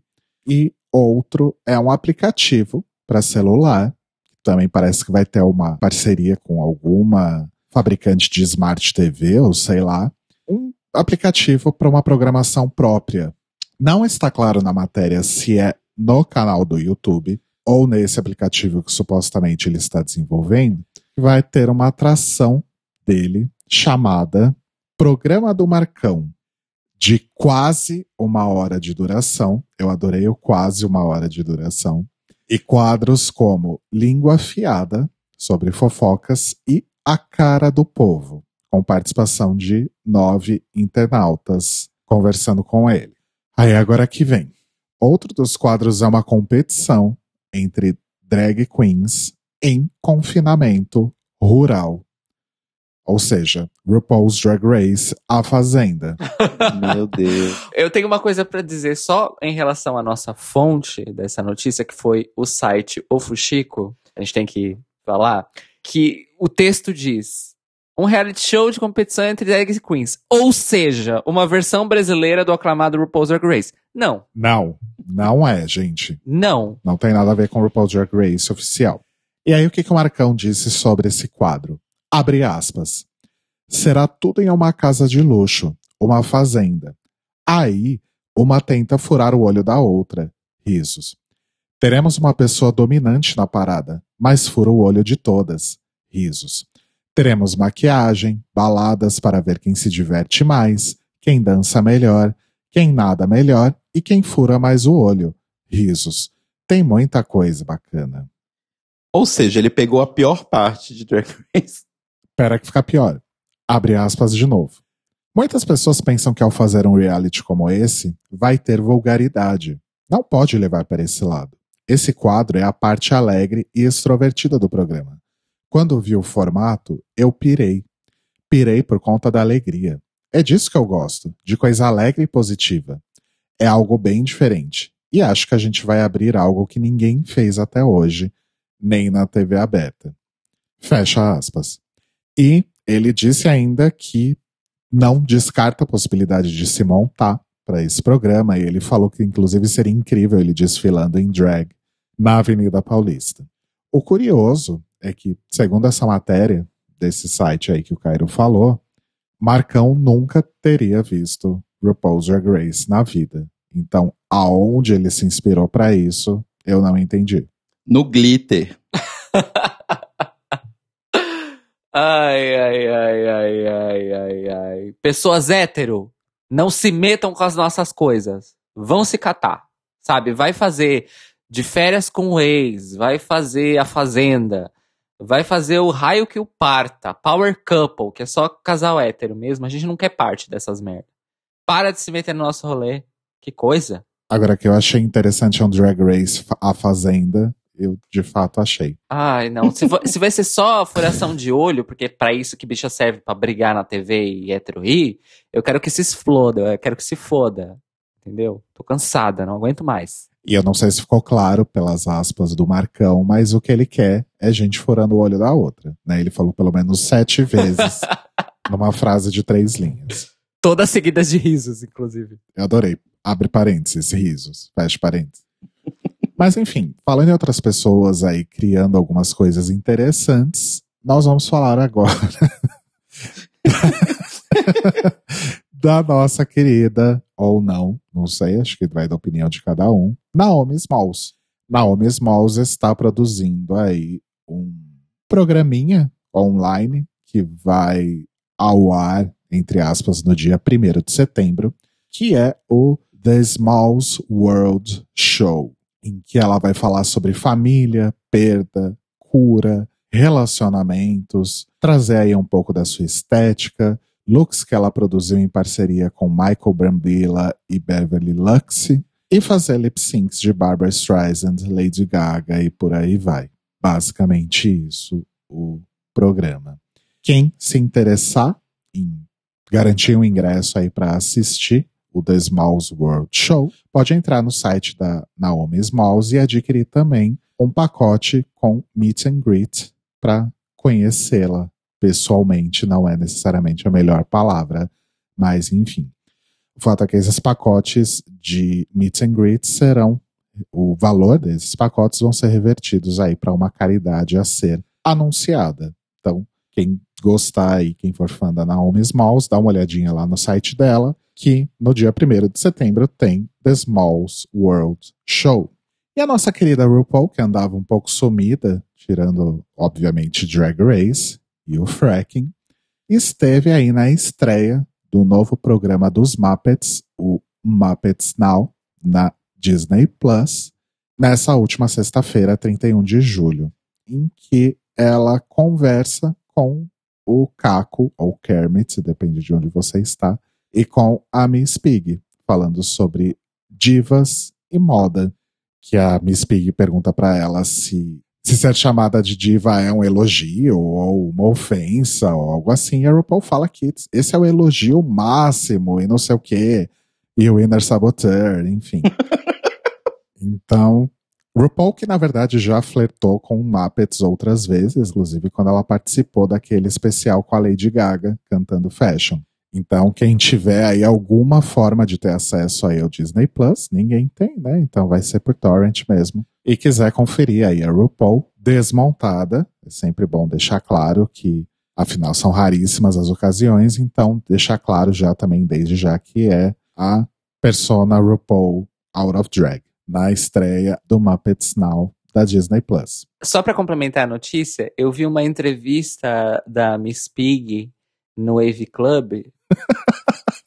e outro é um aplicativo para celular. Também parece que vai ter uma parceria com alguma fabricante de smart TV ou sei lá. Um aplicativo para uma programação própria. Não está claro na matéria se é no canal do YouTube ou nesse aplicativo que supostamente ele está desenvolvendo, vai ter uma atração dele chamada Programa do Marcão, de quase uma hora de duração. Eu adorei o quase uma hora de duração. E quadros como Língua Afiada, sobre fofocas, e A Cara do Povo, com participação de nove internautas conversando com ele. Aí agora que vem. Outro dos quadros é uma competição entre drag queens em confinamento rural. Ou seja, RuPaul's Drag Race, A Fazenda. meu Deus. Eu tenho uma coisa pra dizer só em relação à nossa fonte dessa notícia, que foi o site O Fuxico. A gente tem que falar que o texto diz: um reality show de competição entre drag queens, ou seja, uma versão brasileira do aclamado RuPaul's Drag Race. Não, Não, não é, gente. não. Não tem nada a ver com RuPaul's Drag Race oficial. E aí o que, que o Marcão disse sobre esse quadro? Abre aspas. Será tudo em uma casa de luxo, uma fazenda. Aí, uma tenta furar o olho da outra. Risos. Teremos uma pessoa dominante na parada, mas fura o olho de todas. Risos. Teremos maquiagem, baladas para ver quem se diverte mais, quem dança melhor, quem nada melhor e quem fura mais o olho. Risos. Tem muita coisa bacana. Ou seja, ele pegou a pior parte de Drag Race. Espera que fica pior. Abre aspas de novo. Muitas pessoas pensam que ao fazer um reality como esse, vai ter vulgaridade. Não pode levar para esse lado. Esse quadro é a parte alegre e extrovertida do programa. Quando vi o formato, eu pirei. Pirei por conta da alegria. É disso que eu gosto, de coisa alegre e positiva. É algo bem diferente. E acho que a gente vai abrir algo que ninguém fez até hoje, nem na TV aberta. Fecha aspas. E ele disse ainda que não descarta a possibilidade de se montar para esse programa e ele falou que inclusive seria incrível ele desfilando em drag na Avenida Paulista. O curioso é que, segundo essa matéria desse site aí que o Cairo falou, Marcão nunca teria visto RuPaul's Drag Race na vida. Então, aonde ele se inspirou para isso, eu não entendi. No glitter. ai, ai, ai, ai, ai, ai, ai. Pessoas hétero, não se metam com as nossas coisas. Vão se catar. Sabe? Vai fazer de férias com o ex, vai fazer a fazenda, vai fazer o raio que o parta, power couple, que é só casal hétero mesmo. A gente não quer parte dessas merdas. Para de se meter no nosso rolê. Que coisa. Agora que eu achei interessante é um Drag Race A Fazenda, eu de fato achei. Ai, não. Se, for, se vai ser só furação de olho, porque é pra isso que bicha serve para brigar na TV e hétero rir, eu quero que se exploda, eu quero que se foda. Entendeu? Tô cansada, não aguento mais. E eu não sei se ficou claro pelas aspas do Marcão, mas o que ele quer é gente furando o olho da outra. Né? Ele falou pelo menos sete vezes numa frase de três linhas. Todas seguidas de risos, inclusive. Eu adorei. Abre parênteses, risos. Fecha parênteses. Mas enfim, falando em outras pessoas aí criando algumas coisas interessantes, nós vamos falar agora da nossa querida, ou não, não sei, acho que vai da opinião de cada um, Naomi Smalls. Naomi Smalls está produzindo aí um programinha online que vai ao ar, entre aspas, no dia 1 de setembro, que é o The Smalls World Show, em que ela vai falar sobre família, perda, cura, relacionamentos, trazer aí um pouco da sua estética, looks que ela produziu em parceria com Michael Brambilla e Beverly Lux, e fazer lip syncs de Barbara Streisand, Lady Gaga e por aí vai. Basicamente isso, o programa. Quem se interessar em garantir um ingresso aí para assistir o The Smalls World Show, pode entrar no site da Naomi Smalls e adquirir também um pacote com meet and greet para conhecê-la pessoalmente. Não é necessariamente a melhor palavra, mas enfim. O fato é que esses pacotes de meet and greet serão o valor desses pacotes vão ser revertidos aí para uma caridade a ser anunciada. Então, quem gostar e quem for fã da Naomi Smalls, dá uma olhadinha lá no site dela, que no dia 1 de setembro tem The Smalls World Show. E a nossa querida RuPaul, que andava um pouco sumida, tirando, obviamente, Drag Race e o Fracking, esteve aí na estreia do novo programa dos Muppets, o Muppets Now, na Disney Plus, nessa última sexta-feira, 31 de julho, em que ela conversa com o Caco, ou Kermit, depende de onde você está, e com a Miss Pig, falando sobre divas e moda. Que a Miss Pig pergunta para ela se, se ser chamada de diva é um elogio ou uma ofensa ou algo assim. E a RuPaul fala que esse é o elogio máximo e não sei o quê. E o Inner Saboteur, enfim. então, RuPaul, que na verdade já flertou com Muppets outras vezes, inclusive quando ela participou daquele especial com a Lady Gaga cantando Fashion. Então, quem tiver aí alguma forma de ter acesso aí ao Disney Plus, ninguém tem, né? Então vai ser por torrent mesmo. E quiser conferir aí a RuPaul desmontada, é sempre bom deixar claro que, afinal, são raríssimas as ocasiões, então deixar claro já também, desde já, que é a persona RuPaul Out of Drag, na estreia do Muppets Now da Disney Plus. Só para complementar a notícia, eu vi uma entrevista da Miss Pig no Wave Club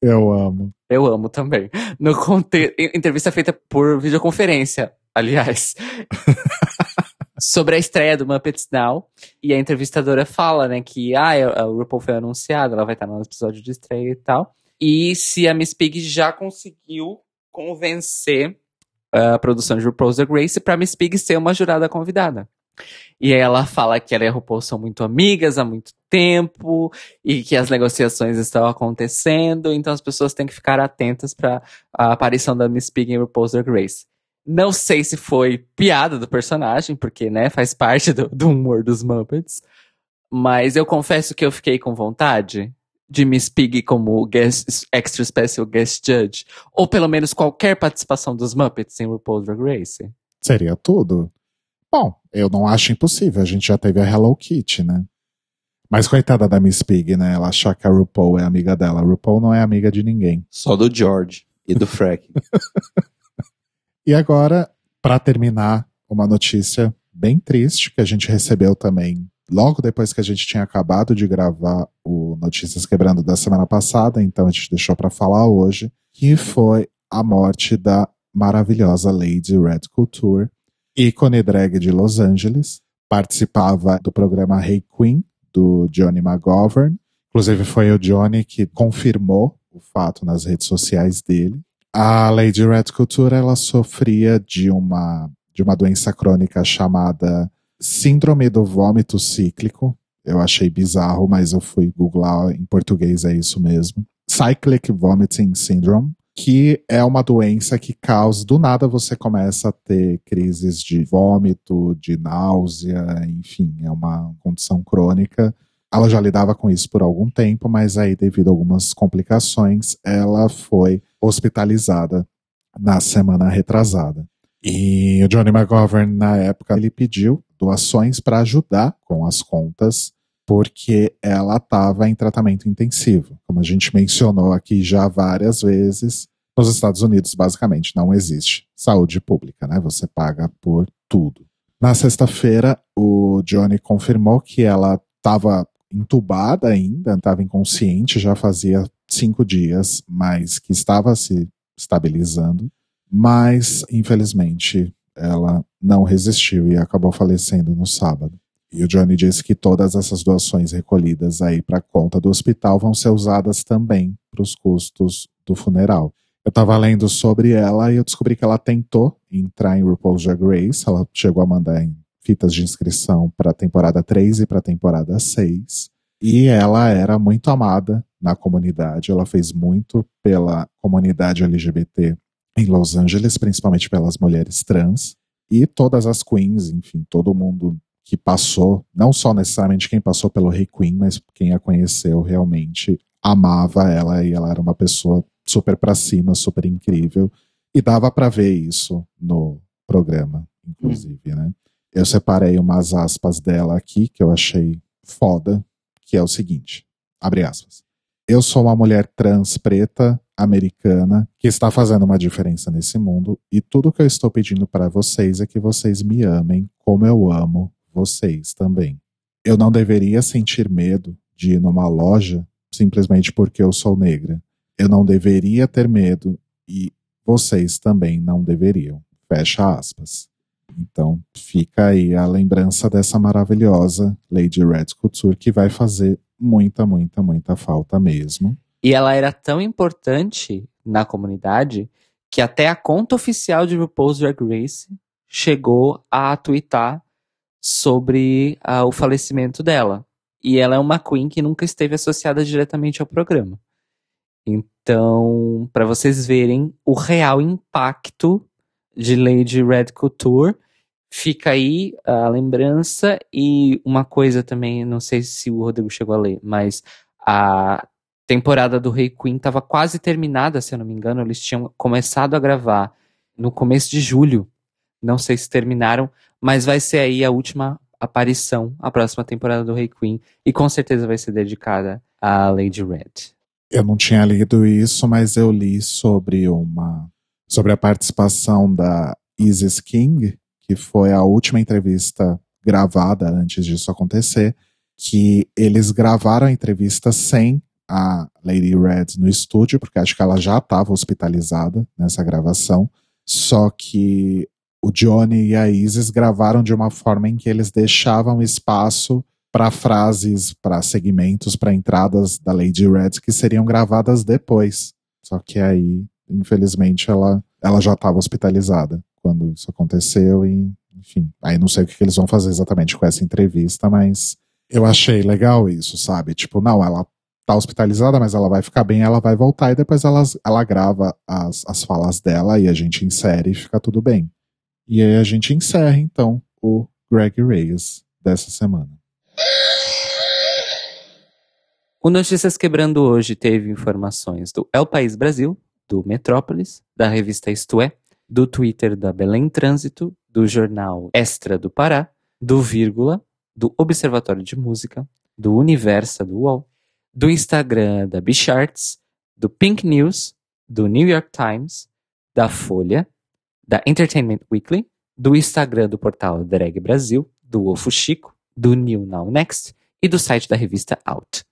Eu amo. Eu amo também. No conte... Entrevista feita por videoconferência, aliás. sobre a estreia do Muppets Now. E a entrevistadora fala, né, que ah, a RuPaul foi anunciada, ela vai estar no episódio de estreia e tal. E se a Miss Pig já conseguiu convencer a produção de RuPaul's Drag Race pra Miss Pig ser uma jurada convidada. E ela fala que ela e a RuPaul são muito amigas há muito tempo e que as negociações estão acontecendo, então as pessoas têm que ficar atentas para a aparição da Miss Pig em RuPaul's Drag Race. Não sei se foi piada do personagem, porque, né, faz parte do, do humor dos Muppets, mas eu confesso que eu fiquei com vontade. De Miss Piggy como guest, extra special guest judge? Ou pelo menos qualquer participação dos Muppets em RuPaul's Drag Race? Seria tudo. Bom, eu não acho impossível. A gente já teve a Hello Kitty, né? Mas coitada da Miss Pig, né? Ela achar que a RuPaul é amiga dela. A RuPaul não é amiga de ninguém. Só do George e do Freck. e agora, para terminar, uma notícia bem triste que a gente recebeu também logo depois que a gente tinha acabado de gravar o Notícias Quebrando da semana passada, então a gente deixou para falar hoje, que foi a morte da maravilhosa Lady Red Couture, ícone drag de Los Angeles, participava do programa Hey Queen, do Johnny McGovern. Inclusive foi o Johnny que confirmou o fato nas redes sociais dele. A Lady Red Couture ela sofria de uma de uma doença crônica chamada síndrome do vômito cíclico. Eu achei bizarro, mas eu fui googlar em português é isso mesmo. Cyclic Vomiting Syndrome, que é uma doença que causa, do nada você começa a ter crises de vômito, de náusea, enfim, é uma condição crônica. Ela já lidava com isso por algum tempo, mas aí, devido a algumas complicações, ela foi hospitalizada na semana retrasada. E o Johnny McGovern, na época, ele pediu doações para ajudar com as contas porque ela estava em tratamento intensivo. Como a gente mencionou aqui já várias vezes, nos Estados Unidos, basicamente, não existe saúde pública, né? Você paga por tudo. Na sexta-feira, o Johnny confirmou que ela estava entubada ainda, estava inconsciente, já fazia cinco dias, mas que estava se estabilizando. Mas, infelizmente, ela não resistiu e acabou falecendo no sábado. E o Johnny disse que todas essas doações recolhidas aí para conta do hospital vão ser usadas também para os custos do funeral. Eu estava lendo sobre ela e eu descobri que ela tentou entrar em RuPaul's Drag Race. Ela chegou a mandar em fitas de inscrição para a temporada 3 e para a temporada 6. E ela era muito amada na comunidade. Ela fez muito pela comunidade LGBT em Los Angeles, principalmente pelas mulheres trans. E todas as queens, enfim, todo mundo que passou, não só necessariamente quem passou pelo Rei Queen, mas quem a conheceu realmente amava ela e ela era uma pessoa super pra cima, super incrível. E dava para ver isso no programa, inclusive, hum. né? Eu separei umas aspas dela aqui que eu achei foda, que é o seguinte: abre aspas. Eu sou uma mulher trans preta, americana, que está fazendo uma diferença nesse mundo, e tudo que eu estou pedindo para vocês é que vocês me amem como eu amo vocês também. Eu não deveria sentir medo de ir numa loja simplesmente porque eu sou negra. Eu não deveria ter medo e vocês também não deveriam. Fecha aspas. Então fica aí a lembrança dessa maravilhosa Lady Red Couture que vai fazer muita, muita, muita falta mesmo. E ela era tão importante na comunidade que até a conta oficial de RuPaul's Drag Race chegou a twittar sobre uh, o falecimento dela. E ela é uma queen que nunca esteve associada diretamente ao programa. Então, para vocês verem o real impacto de Lady Red Couture, fica aí a lembrança e uma coisa também, não sei se o Rodrigo chegou a ler, mas a temporada do Rei Queen estava quase terminada, se eu não me engano, eles tinham começado a gravar no começo de julho. Não sei se terminaram, mas vai ser aí a última aparição, a próxima temporada do Rei Queen, e com certeza vai ser dedicada a Lady Red. Eu não tinha lido isso, mas eu li sobre uma sobre a participação da Isis King, que foi a última entrevista gravada antes disso acontecer, que eles gravaram a entrevista sem a Lady Red no estúdio, porque acho que ela já estava hospitalizada nessa gravação. Só que o Johnny e a Isis gravaram de uma forma em que eles deixavam espaço para frases, para segmentos, para entradas da Lady Red que seriam gravadas depois. Só que aí, infelizmente, ela, ela já estava hospitalizada quando isso aconteceu e, enfim, aí não sei o que, eles vão fazer exatamente com essa entrevista, mas eu achei legal isso, sabe? Tipo, não, ela tá hospitalizada, mas ela vai ficar bem, ela vai voltar e depois ela, ela grava as, as falas dela e a gente insere e fica tudo bem. E aí a gente encerra então o Greg Reyes dessa semana. O Notícias Quebrando hoje teve informações do El País Brasil, do Metrópolis, da revista Isto É, do Twitter da Belém Trânsito, do jornal Extra do Pará, do Vírgula, do Observatório de Música, do Universa do UOL, do Instagram da Bicharts, do Pink News, do New York Times, da Folha, da Entertainment Weekly, do Instagram do portal Drag Brasil, do Ofo Chico, do New Now Next e do site da revista Out.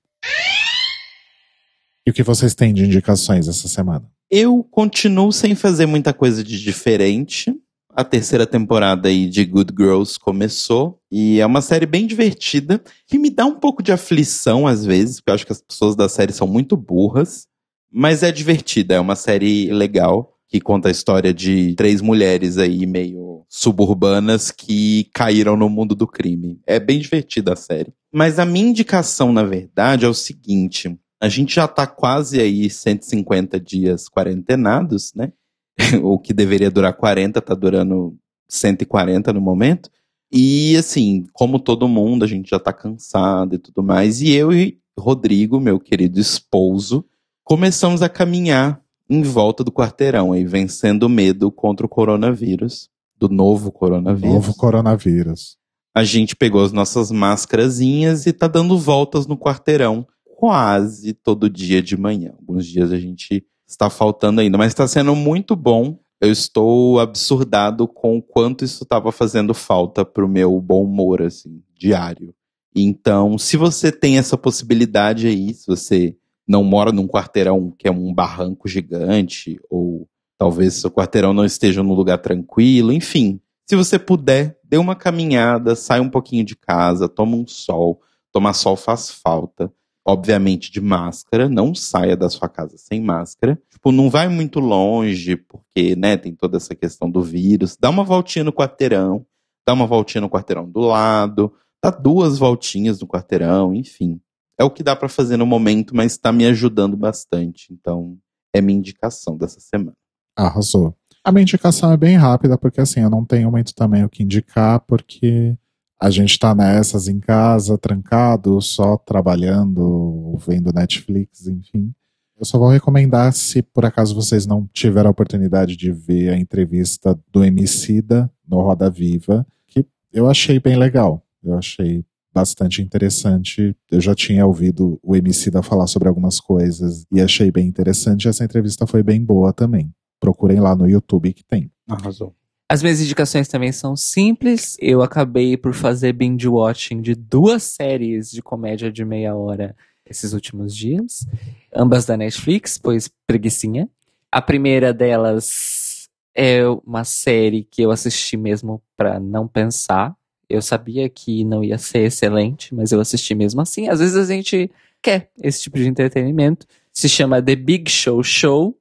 E o que vocês têm de indicações essa semana? Eu continuo sem fazer muita coisa de diferente. A terceira temporada aí de Good Girls começou e é uma série bem divertida que me dá um pouco de aflição às vezes, porque eu acho que as pessoas da série são muito burras, mas é divertida, é uma série legal que conta a história de três mulheres aí meio suburbanas que caíram no mundo do crime. É bem divertida a série. Mas a minha indicação, na verdade, é o seguinte: a gente já tá quase aí 150 dias quarentenados, né? o que deveria durar 40 tá durando 140 no momento. E assim, como todo mundo, a gente já tá cansado e tudo mais. E eu e Rodrigo, meu querido esposo, começamos a caminhar em volta do quarteirão, aí vencendo o medo contra o coronavírus, do novo coronavírus. Novo coronavírus. A gente pegou as nossas máscarazinhas e tá dando voltas no quarteirão quase todo dia de manhã. Alguns dias a gente está faltando ainda, mas está sendo muito bom. Eu estou absurdado com o quanto isso estava fazendo falta pro meu bom humor, assim, diário. Então, se você tem essa possibilidade aí, se você não mora num quarteirão que é um barranco gigante, ou talvez seu quarteirão não esteja num lugar tranquilo, enfim. Se você puder, dê uma caminhada, sai um pouquinho de casa, toma um sol. Tomar sol faz falta obviamente de máscara, não saia da sua casa sem máscara. Tipo, não vai muito longe, porque, né, tem toda essa questão do vírus. Dá uma voltinha no quarteirão, dá uma voltinha no quarteirão do lado, dá duas voltinhas no quarteirão, enfim. É o que dá para fazer no momento, mas está me ajudando bastante. Então, é minha indicação dessa semana. Arrasou. A minha indicação é bem rápida, porque assim, eu não tenho muito também o que indicar, porque a gente tá nessas em casa, trancado, só trabalhando, vendo Netflix, enfim. Eu só vou recomendar se por acaso vocês não tiveram a oportunidade de ver a entrevista do Emicida no Roda Viva, que eu achei bem legal. Eu achei bastante interessante. Eu já tinha ouvido o Emicida falar sobre algumas coisas e achei bem interessante. Essa entrevista foi bem boa também. Procurem lá no YouTube que tem. Arrasou. As minhas indicações também são simples. Eu acabei por fazer binge watching de duas séries de comédia de meia hora esses últimos dias, ambas da Netflix, pois preguiçinha. A primeira delas é uma série que eu assisti mesmo para não pensar. Eu sabia que não ia ser excelente, mas eu assisti mesmo assim. Às vezes a gente quer esse tipo de entretenimento. Se chama The Big Show Show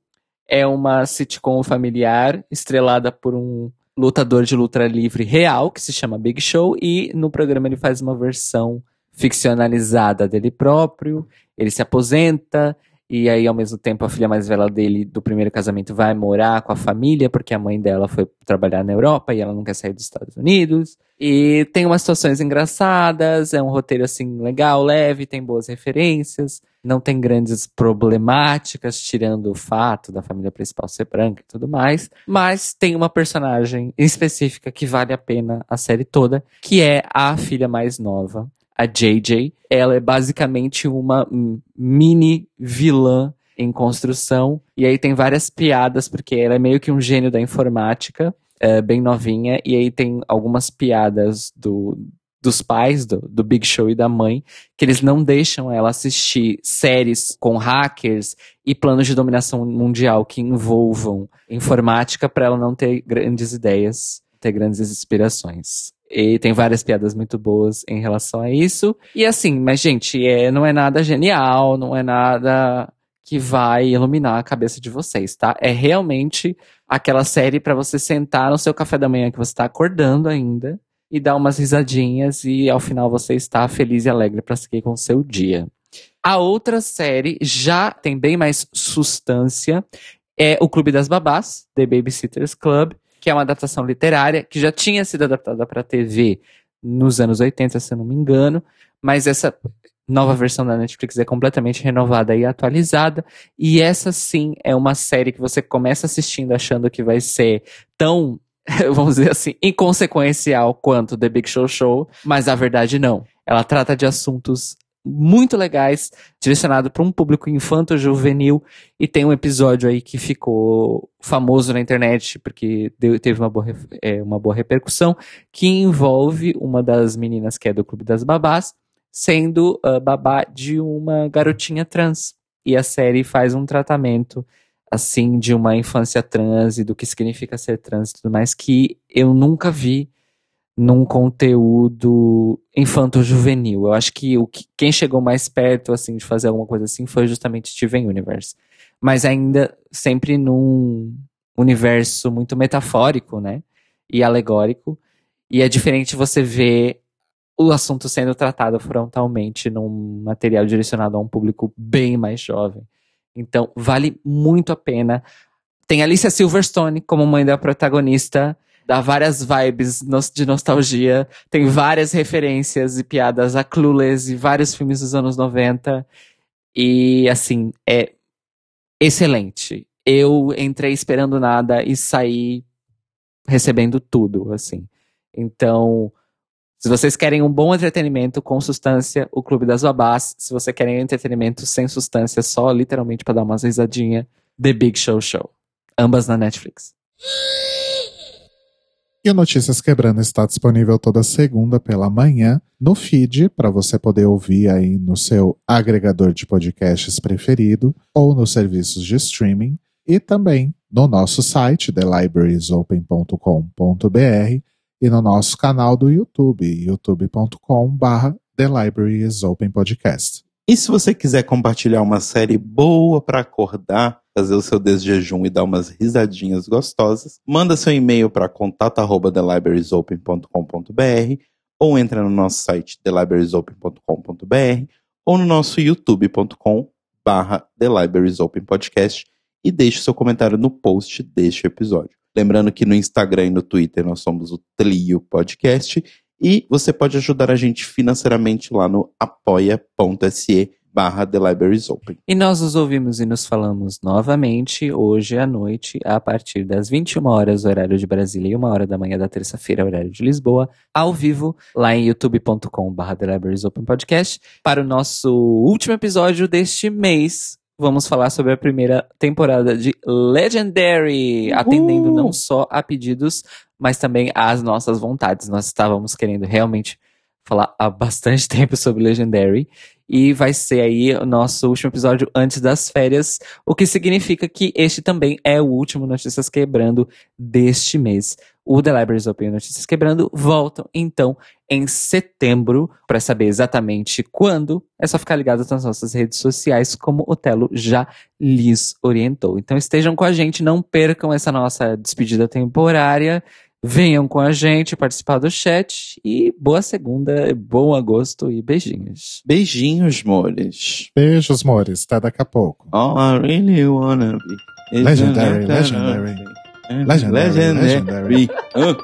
é uma sitcom familiar estrelada por um lutador de luta livre real, que se chama Big Show, e no programa ele faz uma versão ficcionalizada dele próprio. Ele se aposenta, e aí, ao mesmo tempo, a filha mais velha dele, do primeiro casamento, vai morar com a família, porque a mãe dela foi trabalhar na Europa e ela não quer sair dos Estados Unidos. E tem umas situações engraçadas, é um roteiro, assim, legal, leve, tem boas referências, não tem grandes problemáticas, tirando o fato da família principal ser branca e tudo mais. Mas tem uma personagem específica que vale a pena a série toda, que é a filha mais nova a JJ. Ela é basicamente uma mini vilã em construção. E aí tem várias piadas, porque ela é meio que um gênio da informática, é, bem novinha. E aí tem algumas piadas do, dos pais, do, do Big Show e da mãe, que eles não deixam ela assistir séries com hackers e planos de dominação mundial que envolvam informática para ela não ter grandes ideias, ter grandes inspirações. E tem várias piadas muito boas em relação a isso. E assim, mas gente, é, não é nada genial, não é nada que vai iluminar a cabeça de vocês, tá? É realmente aquela série para você sentar no seu café da manhã que você tá acordando ainda e dar umas risadinhas e ao final você está feliz e alegre para seguir com o seu dia. A outra série já tem bem mais substância, é o Clube das Babás, The Babysitters Club, que é uma adaptação literária, que já tinha sido adaptada para TV nos anos 80, se eu não me engano, mas essa nova versão da Netflix é completamente renovada e atualizada. E essa sim é uma série que você começa assistindo achando que vai ser tão, vamos dizer assim, inconsequencial quanto The Big Show Show, mas a verdade não. Ela trata de assuntos muito legais, direcionado para um público infanto-juvenil, e tem um episódio aí que ficou famoso na internet, porque deu, teve uma boa, é, uma boa repercussão, que envolve uma das meninas que é do Clube das Babás, sendo uh, babá de uma garotinha trans. E a série faz um tratamento, assim, de uma infância trans e do que significa ser trans e tudo mais, que eu nunca vi num conteúdo infanto-juvenil. Eu acho que o que, quem chegou mais perto assim de fazer alguma coisa assim foi justamente Steven Universe. Mas ainda sempre num universo muito metafórico, né? E alegórico. E é diferente você ver o assunto sendo tratado frontalmente num material direcionado a um público bem mais jovem. Então, vale muito a pena. Tem Alicia Silverstone como mãe da protagonista, dá várias vibes de nostalgia, tem várias referências e piadas a Clueless e vários filmes dos anos 90. E, assim, é excelente. Eu entrei esperando nada e saí recebendo tudo, assim. Então, se vocês querem um bom entretenimento com substância, o Clube das Babás. Se você querem entretenimento sem substância, só literalmente para dar umas risadinha, The Big Show Show. Ambas na Netflix. E o Notícias Quebrando está disponível toda segunda pela manhã no feed para você poder ouvir aí no seu agregador de podcasts preferido ou nos serviços de streaming e também no nosso site thelibrariesopen.com.br e no nosso canal do YouTube, youtube.com.br The Library is Open Podcast. E se você quiser compartilhar uma série boa para acordar, fazer o seu desjejum e dar umas risadinhas gostosas, manda seu e-mail para contato@thelibrariesopen.com.br ou entra no nosso site thelibrariesopen.com.br ou no nosso youtube.com barra The Libraries Open Podcast e deixe seu comentário no post deste episódio. Lembrando que no Instagram e no Twitter nós somos o Tlio Podcast e você pode ajudar a gente financeiramente lá no apoia.se barra The Libraries Open. E nós nos ouvimos e nos falamos novamente hoje à noite, a partir das 21 horas, horário de Brasília, e 1 hora da manhã da terça-feira, horário de Lisboa, ao vivo, lá em youtube.com barra The Libraries Open Podcast, para o nosso último episódio deste mês, vamos falar sobre a primeira temporada de Legendary, Uhul. atendendo não só a pedidos, mas também às nossas vontades. Nós estávamos querendo realmente falar há bastante tempo sobre Legendary e vai ser aí o nosso último episódio antes das férias, o que significa que este também é o último Notícias Quebrando deste mês. O The Libraries Open Notícias Quebrando voltam então em setembro. Para saber exatamente quando, é só ficar ligado nas nossas redes sociais, como o Telo já lhes orientou. Então estejam com a gente, não percam essa nossa despedida temporária. Venham com a gente participar do chat e boa segunda, bom agosto e beijinhos. Beijinhos, mores. Beijos, mores. Até daqui a pouco. Oh, I really wanna be. Legendary, legendary. Legendary, legendary. legendary. Uh.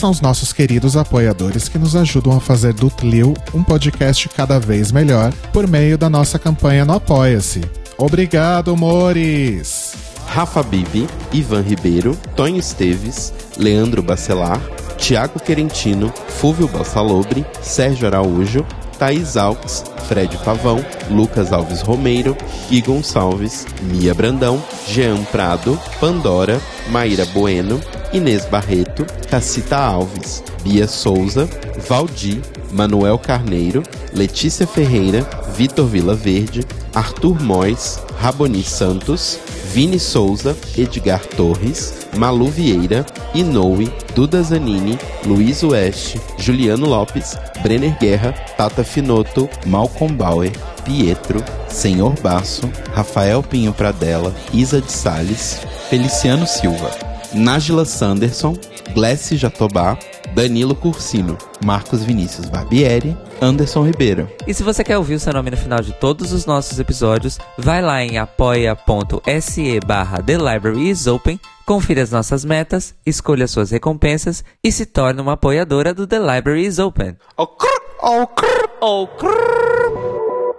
São os nossos queridos apoiadores que nos ajudam a fazer do Tlio um podcast cada vez melhor por meio da nossa campanha no Apoia-se. Obrigado, Mores! Rafa Bibi, Ivan Ribeiro, Tonho Esteves, Leandro Bacelar, Tiago Querentino, Fúvio Bassalobre, Sérgio Araújo, Thaís Alves, Fred Pavão, Lucas Alves Romeiro, Gui Gonçalves, Mia Brandão, Jean Prado, Pandora, Maíra Bueno, Inês Barreto, Cacita Alves, Bia Souza, Valdir, Manuel Carneiro, Letícia Ferreira, Vitor Vila Verde, Arthur Mois, Raboni Santos, Vini Souza, Edgar Torres, Malu Vieira, Inoue, Duda Zanini, Luiz Oeste, Juliano Lopes, Brenner Guerra, Tata Finoto, Malcolm Bauer, Pietro, Senhor Basso, Rafael Pinho Pradella, Isa de Sales, Feliciano Silva, Nájila Sanderson, Glessi Jatobá, Danilo Cursino, Marcos Vinícius Barbieri, Anderson Ribeiro. E se você quer ouvir o seu nome no final de todos os nossos episódios, vai lá em apoia.se barra The Library is Open, confira as nossas metas, escolha suas recompensas e se torne uma apoiadora do The Library is Open. Oh, crrr, oh, crrr, oh, crrr.